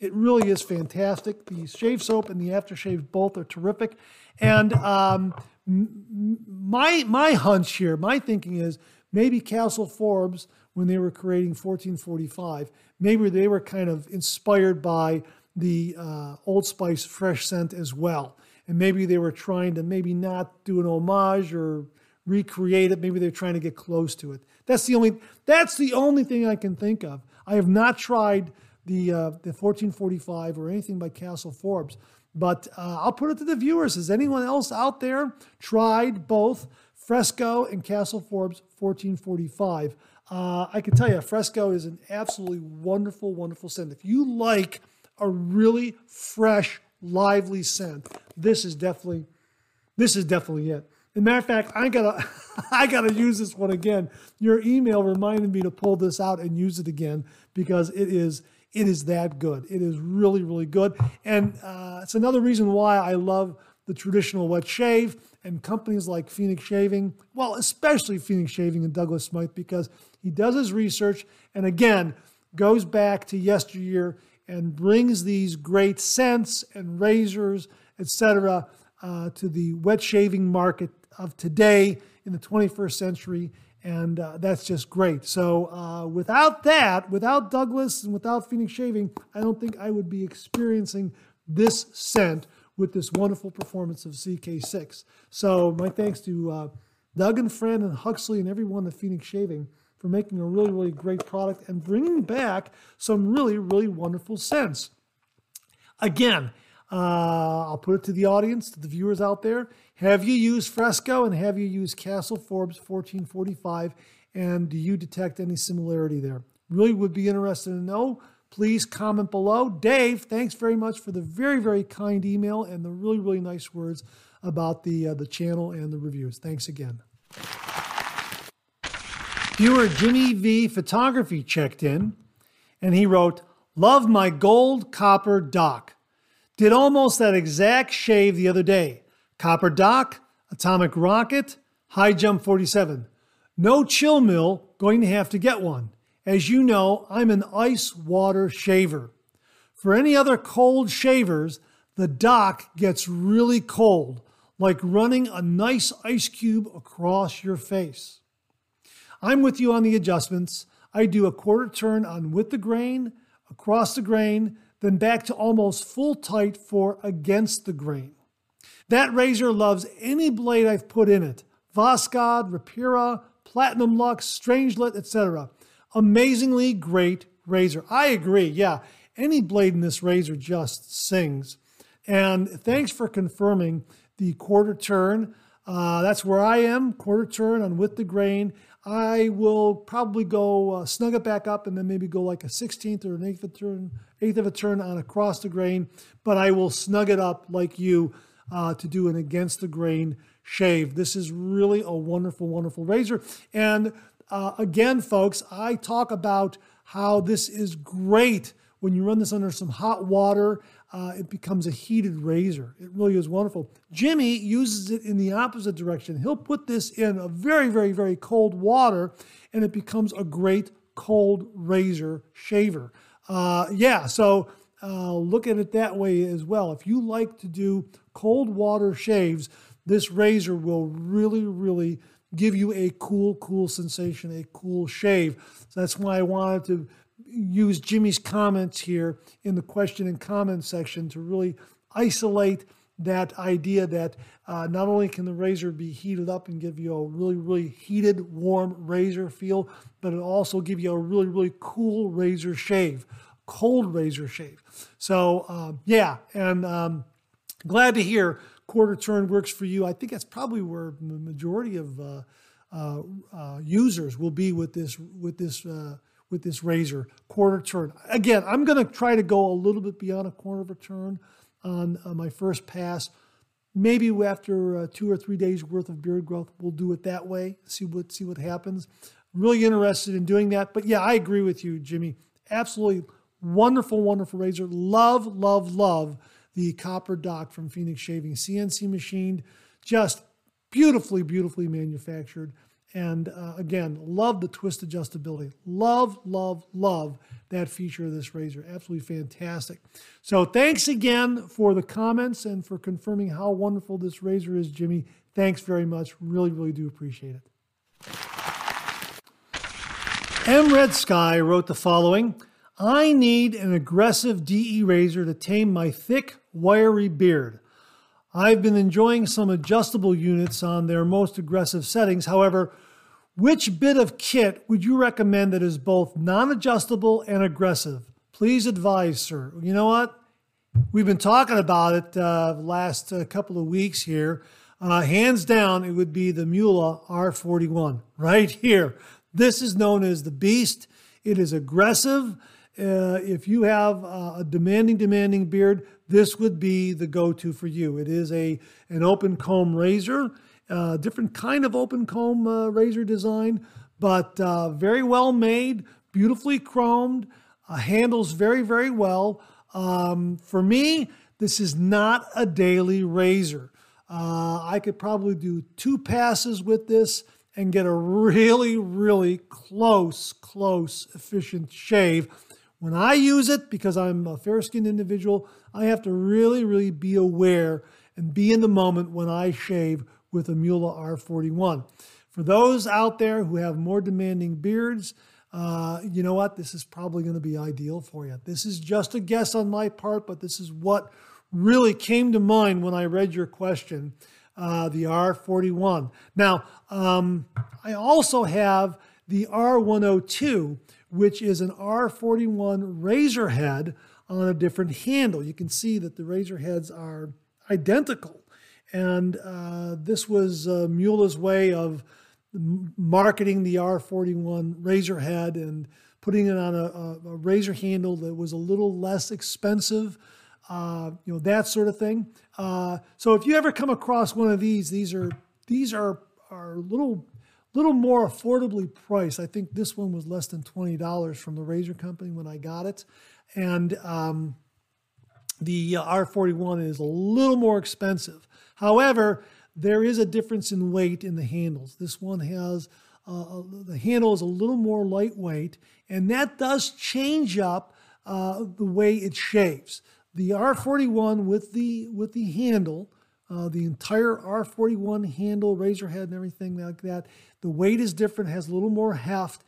It really is fantastic. The shave soap and the aftershave both are terrific. And um, my my hunch here, my thinking is maybe Castel Forbes when they were creating 1445, maybe they were kind of inspired by the uh, Old Spice fresh scent as well. And maybe they were trying to maybe not do an homage or recreate it. Maybe they're trying to get close to it. That's the only that's the only thing I can think of. I have not tried the uh, the 1445 or anything by Castel Forbes, but uh, I'll put it to the viewers. Has anyone else out there tried both Fresco and Castel Forbes 1445? Uh, I can tell you, Fresco is an absolutely wonderful, wonderful scent. If you like a really fresh, lively scent, this is definitely this is definitely it. As a matter of fact, I gotta I gotta use this one again. Your email reminded me to pull this out and use it again because it is it is that good. It is really really good, and uh, it's another reason why I love the traditional wet shave and companies like Phoenix Shaving. Well, especially Phoenix Shaving and Douglas Smythe because he does his research and again goes back to yesteryear and brings these great scents and razors, etc., uh, to the wet shaving market of today in the 21st century. And uh, that's just great. So, uh, without that, without Douglas and without Phoenix Shaving, I don't think I would be experiencing this scent with this wonderful performance of CK6. So, my thanks to uh, Doug and Fran and Huxley and everyone at Phoenix Shaving for making a really, really great product and bringing back some really, really wonderful scents. Again, uh, I'll put it to the audience, to the viewers out there. Have you used Fresco and have you used Castel Forbes 1445? And do you detect any similarity there? Really would be interested to know. Please comment below. Dave, thanks very much for the very, very kind email and the really, really nice words about the, uh, the channel and the reviews. Thanks again. Viewer Jimmy V Photography checked in and he wrote, Love my gold copper dock. Did almost that exact shave the other day. Copper Dock, Atomic Rocket, High Jump 47. No chill mill, going to have to get one. As you know, I'm an ice water shaver. For any other cold shavers, the dock gets really cold, like running a nice ice cube across your face. I'm with you on the adjustments. I do a quarter turn on with the grain, across the grain, then back to almost full tight for against the grain. That razor loves any blade I've put in it. Voskhod, Rapira, Platinum Lux, Strangelet, etc. Amazingly great razor. I agree, yeah. Any blade in this razor just sings. And thanks for confirming the quarter turn. Uh, that's where I am, quarter turn on with the grain. I will probably go uh, snug it back up and then maybe go like a 16th or an eighth of a turn, eighth of a turn on across the grain. But I will snug it up like you uh, to do an against the grain shave. This is really a wonderful, wonderful razor. And uh, again, folks, I talk about how this is great when you run this under some hot water uh, it becomes a heated razor. It really is wonderful. Jimmy uses it in the opposite direction. He'll put this in a very, very, very cold water, and it becomes a great cold razor shaver. Uh, yeah, so uh, look at it that way as well. If you like to do cold water shaves, this razor will really, really give you a cool, cool sensation, a cool shave. So that's why I wanted to use Jimmy's comments here in the question and comment section to really isolate that idea that uh, not only can the razor be heated up and give you a really, really heated, warm razor feel, but it also give you a really, really cool razor shave, cold razor shave. So uh, yeah, and um, glad to hear quarter turn works for you. I think that's probably where the majority of uh, uh, uh users will be with this with this uh, with this razor, quarter turn. Again, I'm going to try to go a little bit beyond a quarter of a turn on uh, my first pass, Maybe after uh, two or three days worth of beard growth, we'll do it that way. See what see what happens. Really interested in doing that. But yeah, I agree with you, Jimmy. Absolutely wonderful, wonderful razor. Love, love, love the copper dock from Phoenix Shaving, CNC machined, just beautifully, beautifully manufactured. And uh, again, love the twist adjustability. Love, love, love that feature of this razor. Absolutely fantastic. So thanks again for the comments and for confirming how wonderful this razor is, Jimmy. Thanks very much. Really, really do appreciate it. M Red Sky wrote the following. I need an aggressive DE razor to tame my thick, wiry beard. I've been enjoying some adjustable units on their most aggressive settings. However, which bit of kit would you recommend that is both non adjustable and aggressive? Please advise, sir. You know what? We've been talking about it uh, last uh, couple of weeks here. Uh, hands down, it would be the Muhle R41 right here. This is known as the Beast. It is aggressive. Uh, if you have a demanding, demanding beard, this would be the go-to for you. It is a an open comb razor, uh, different kind of open comb uh, razor design, but uh, very well made, beautifully chromed, uh, handles very, very well. Um, for me, this is not a daily razor. I could probably do two passes with this and get a really, really close, close, efficient shave when I use it, because I'm a fair skinned individual, I have to really, really be aware and be in the moment when I shave with a Muhle R41. For those out there who have more demanding beards, uh, you know what? This is probably going to be ideal for you. This is just a guess on my part, but this is what really came to mind when I read your question, uh, the R41. Now, um, I also have the R102, which is an R41 razor head on a different handle. You can see that the razor heads are identical. And uh, this was uh, Muhle's way of marketing the R41 razor head and putting it on a, a, a razor handle that was a little less expensive, uh, you know, that sort of thing. Uh, so if you ever come across one of these, these are these are are little little more affordably priced. I think this one was less than $20 from the Razor Company when I got it. And um, the uh, R41 is a little more expensive. However, there is a difference in weight in the handles. This one has, uh, uh the handle is a little more lightweight, and that does change up uh, the way it shaves. The R41 with the, with the handle, uh, the entire R41 handle, razor head, and everything like that. The weight is different, has a little more heft,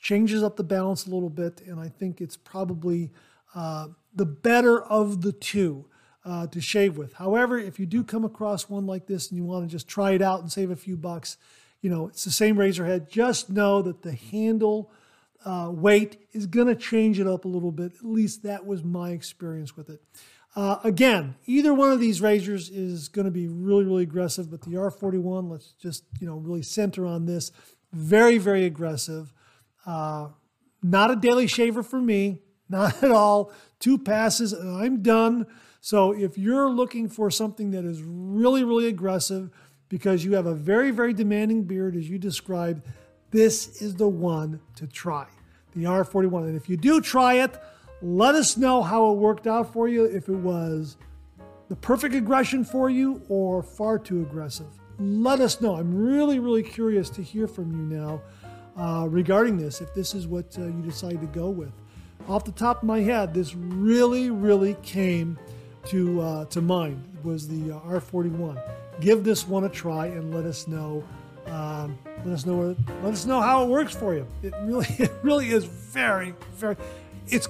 changes up the balance a little bit, and I think it's probably uh, the better of the two uh, to shave with. However, if you do come across one like this and you want to just try it out and save a few bucks, you know, it's the same razor head. Just know that the handle uh, weight is going to change it up a little bit. At least that was my experience with it. Uh, again, either one of these razors is going to be really, really aggressive, but the R41, let's just, you know, really center on this. Very, very aggressive. Uh, not a daily shaver for me, not at all. Two passes and I'm done. So if you're looking for something that is really, really aggressive because you have a very, very demanding beard, as you described, this is the one to try, the R41. And if you do try it, let us know how it worked out for you, if it was the perfect aggression for you or far too aggressive. Let us know. I'm really, really curious to hear from you now uh, regarding this, if this is what uh, you decide to go with. Off the top of my head, this really, really came to, uh, to mind was the uh, R41. Give this one a try and let us know. Um, let us know. Let us know how it works for you. It really, it really is very, very. It's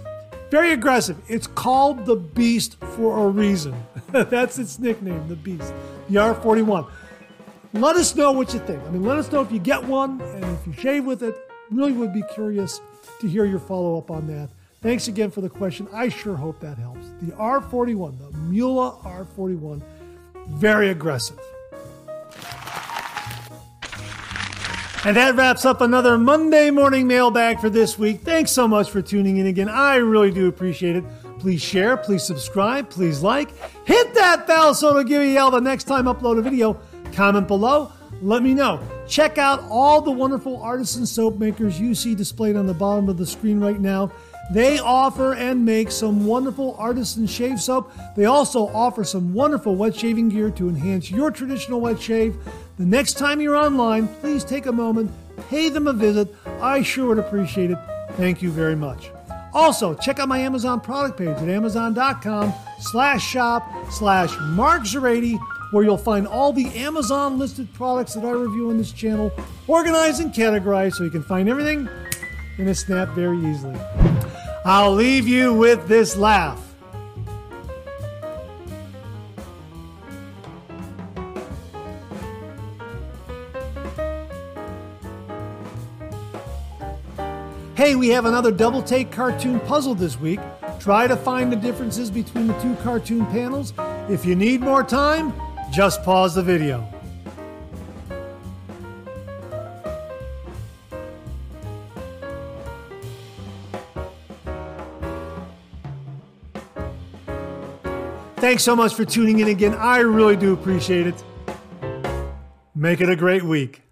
very aggressive. It's called the Beast for a reason. That's its nickname, the Beast, the R41. Let us know what you think. I mean, let us know if you get one and if you shave with it. Really would be curious to hear your follow up on that. Thanks again for the question. I sure hope that helps. The R41, the Muhle R41, very aggressive. And that wraps up another Monday morning mailbag for this week. Thanks so much for tuning in again. I really do appreciate it. Please share, please subscribe, please like. Hit that bell so it'll give you a yell the next time I upload a video. Comment below, let me know. Check out all the wonderful artisan soap makers you see displayed on the bottom of the screen right now. They offer and make some wonderful artisan shave soap. They also offer some wonderful wet shaving gear to enhance your traditional wet shave. The next time you're online, please take a moment, pay them a visit. I sure would appreciate it. Thank you very much. Also, check out my Amazon product page at amazon.com slash shop slash Mark Zerady, where you'll find all the Amazon listed products that I review on this channel, organized and categorized so you can find everything in a snap very easily. I'll leave you with this laugh. Hey, we have another double take cartoon puzzle this week. Try to find the differences between the two cartoon panels. If you need more time, just pause the video. Thanks so much for tuning in again. I really do appreciate it. Make it a great week.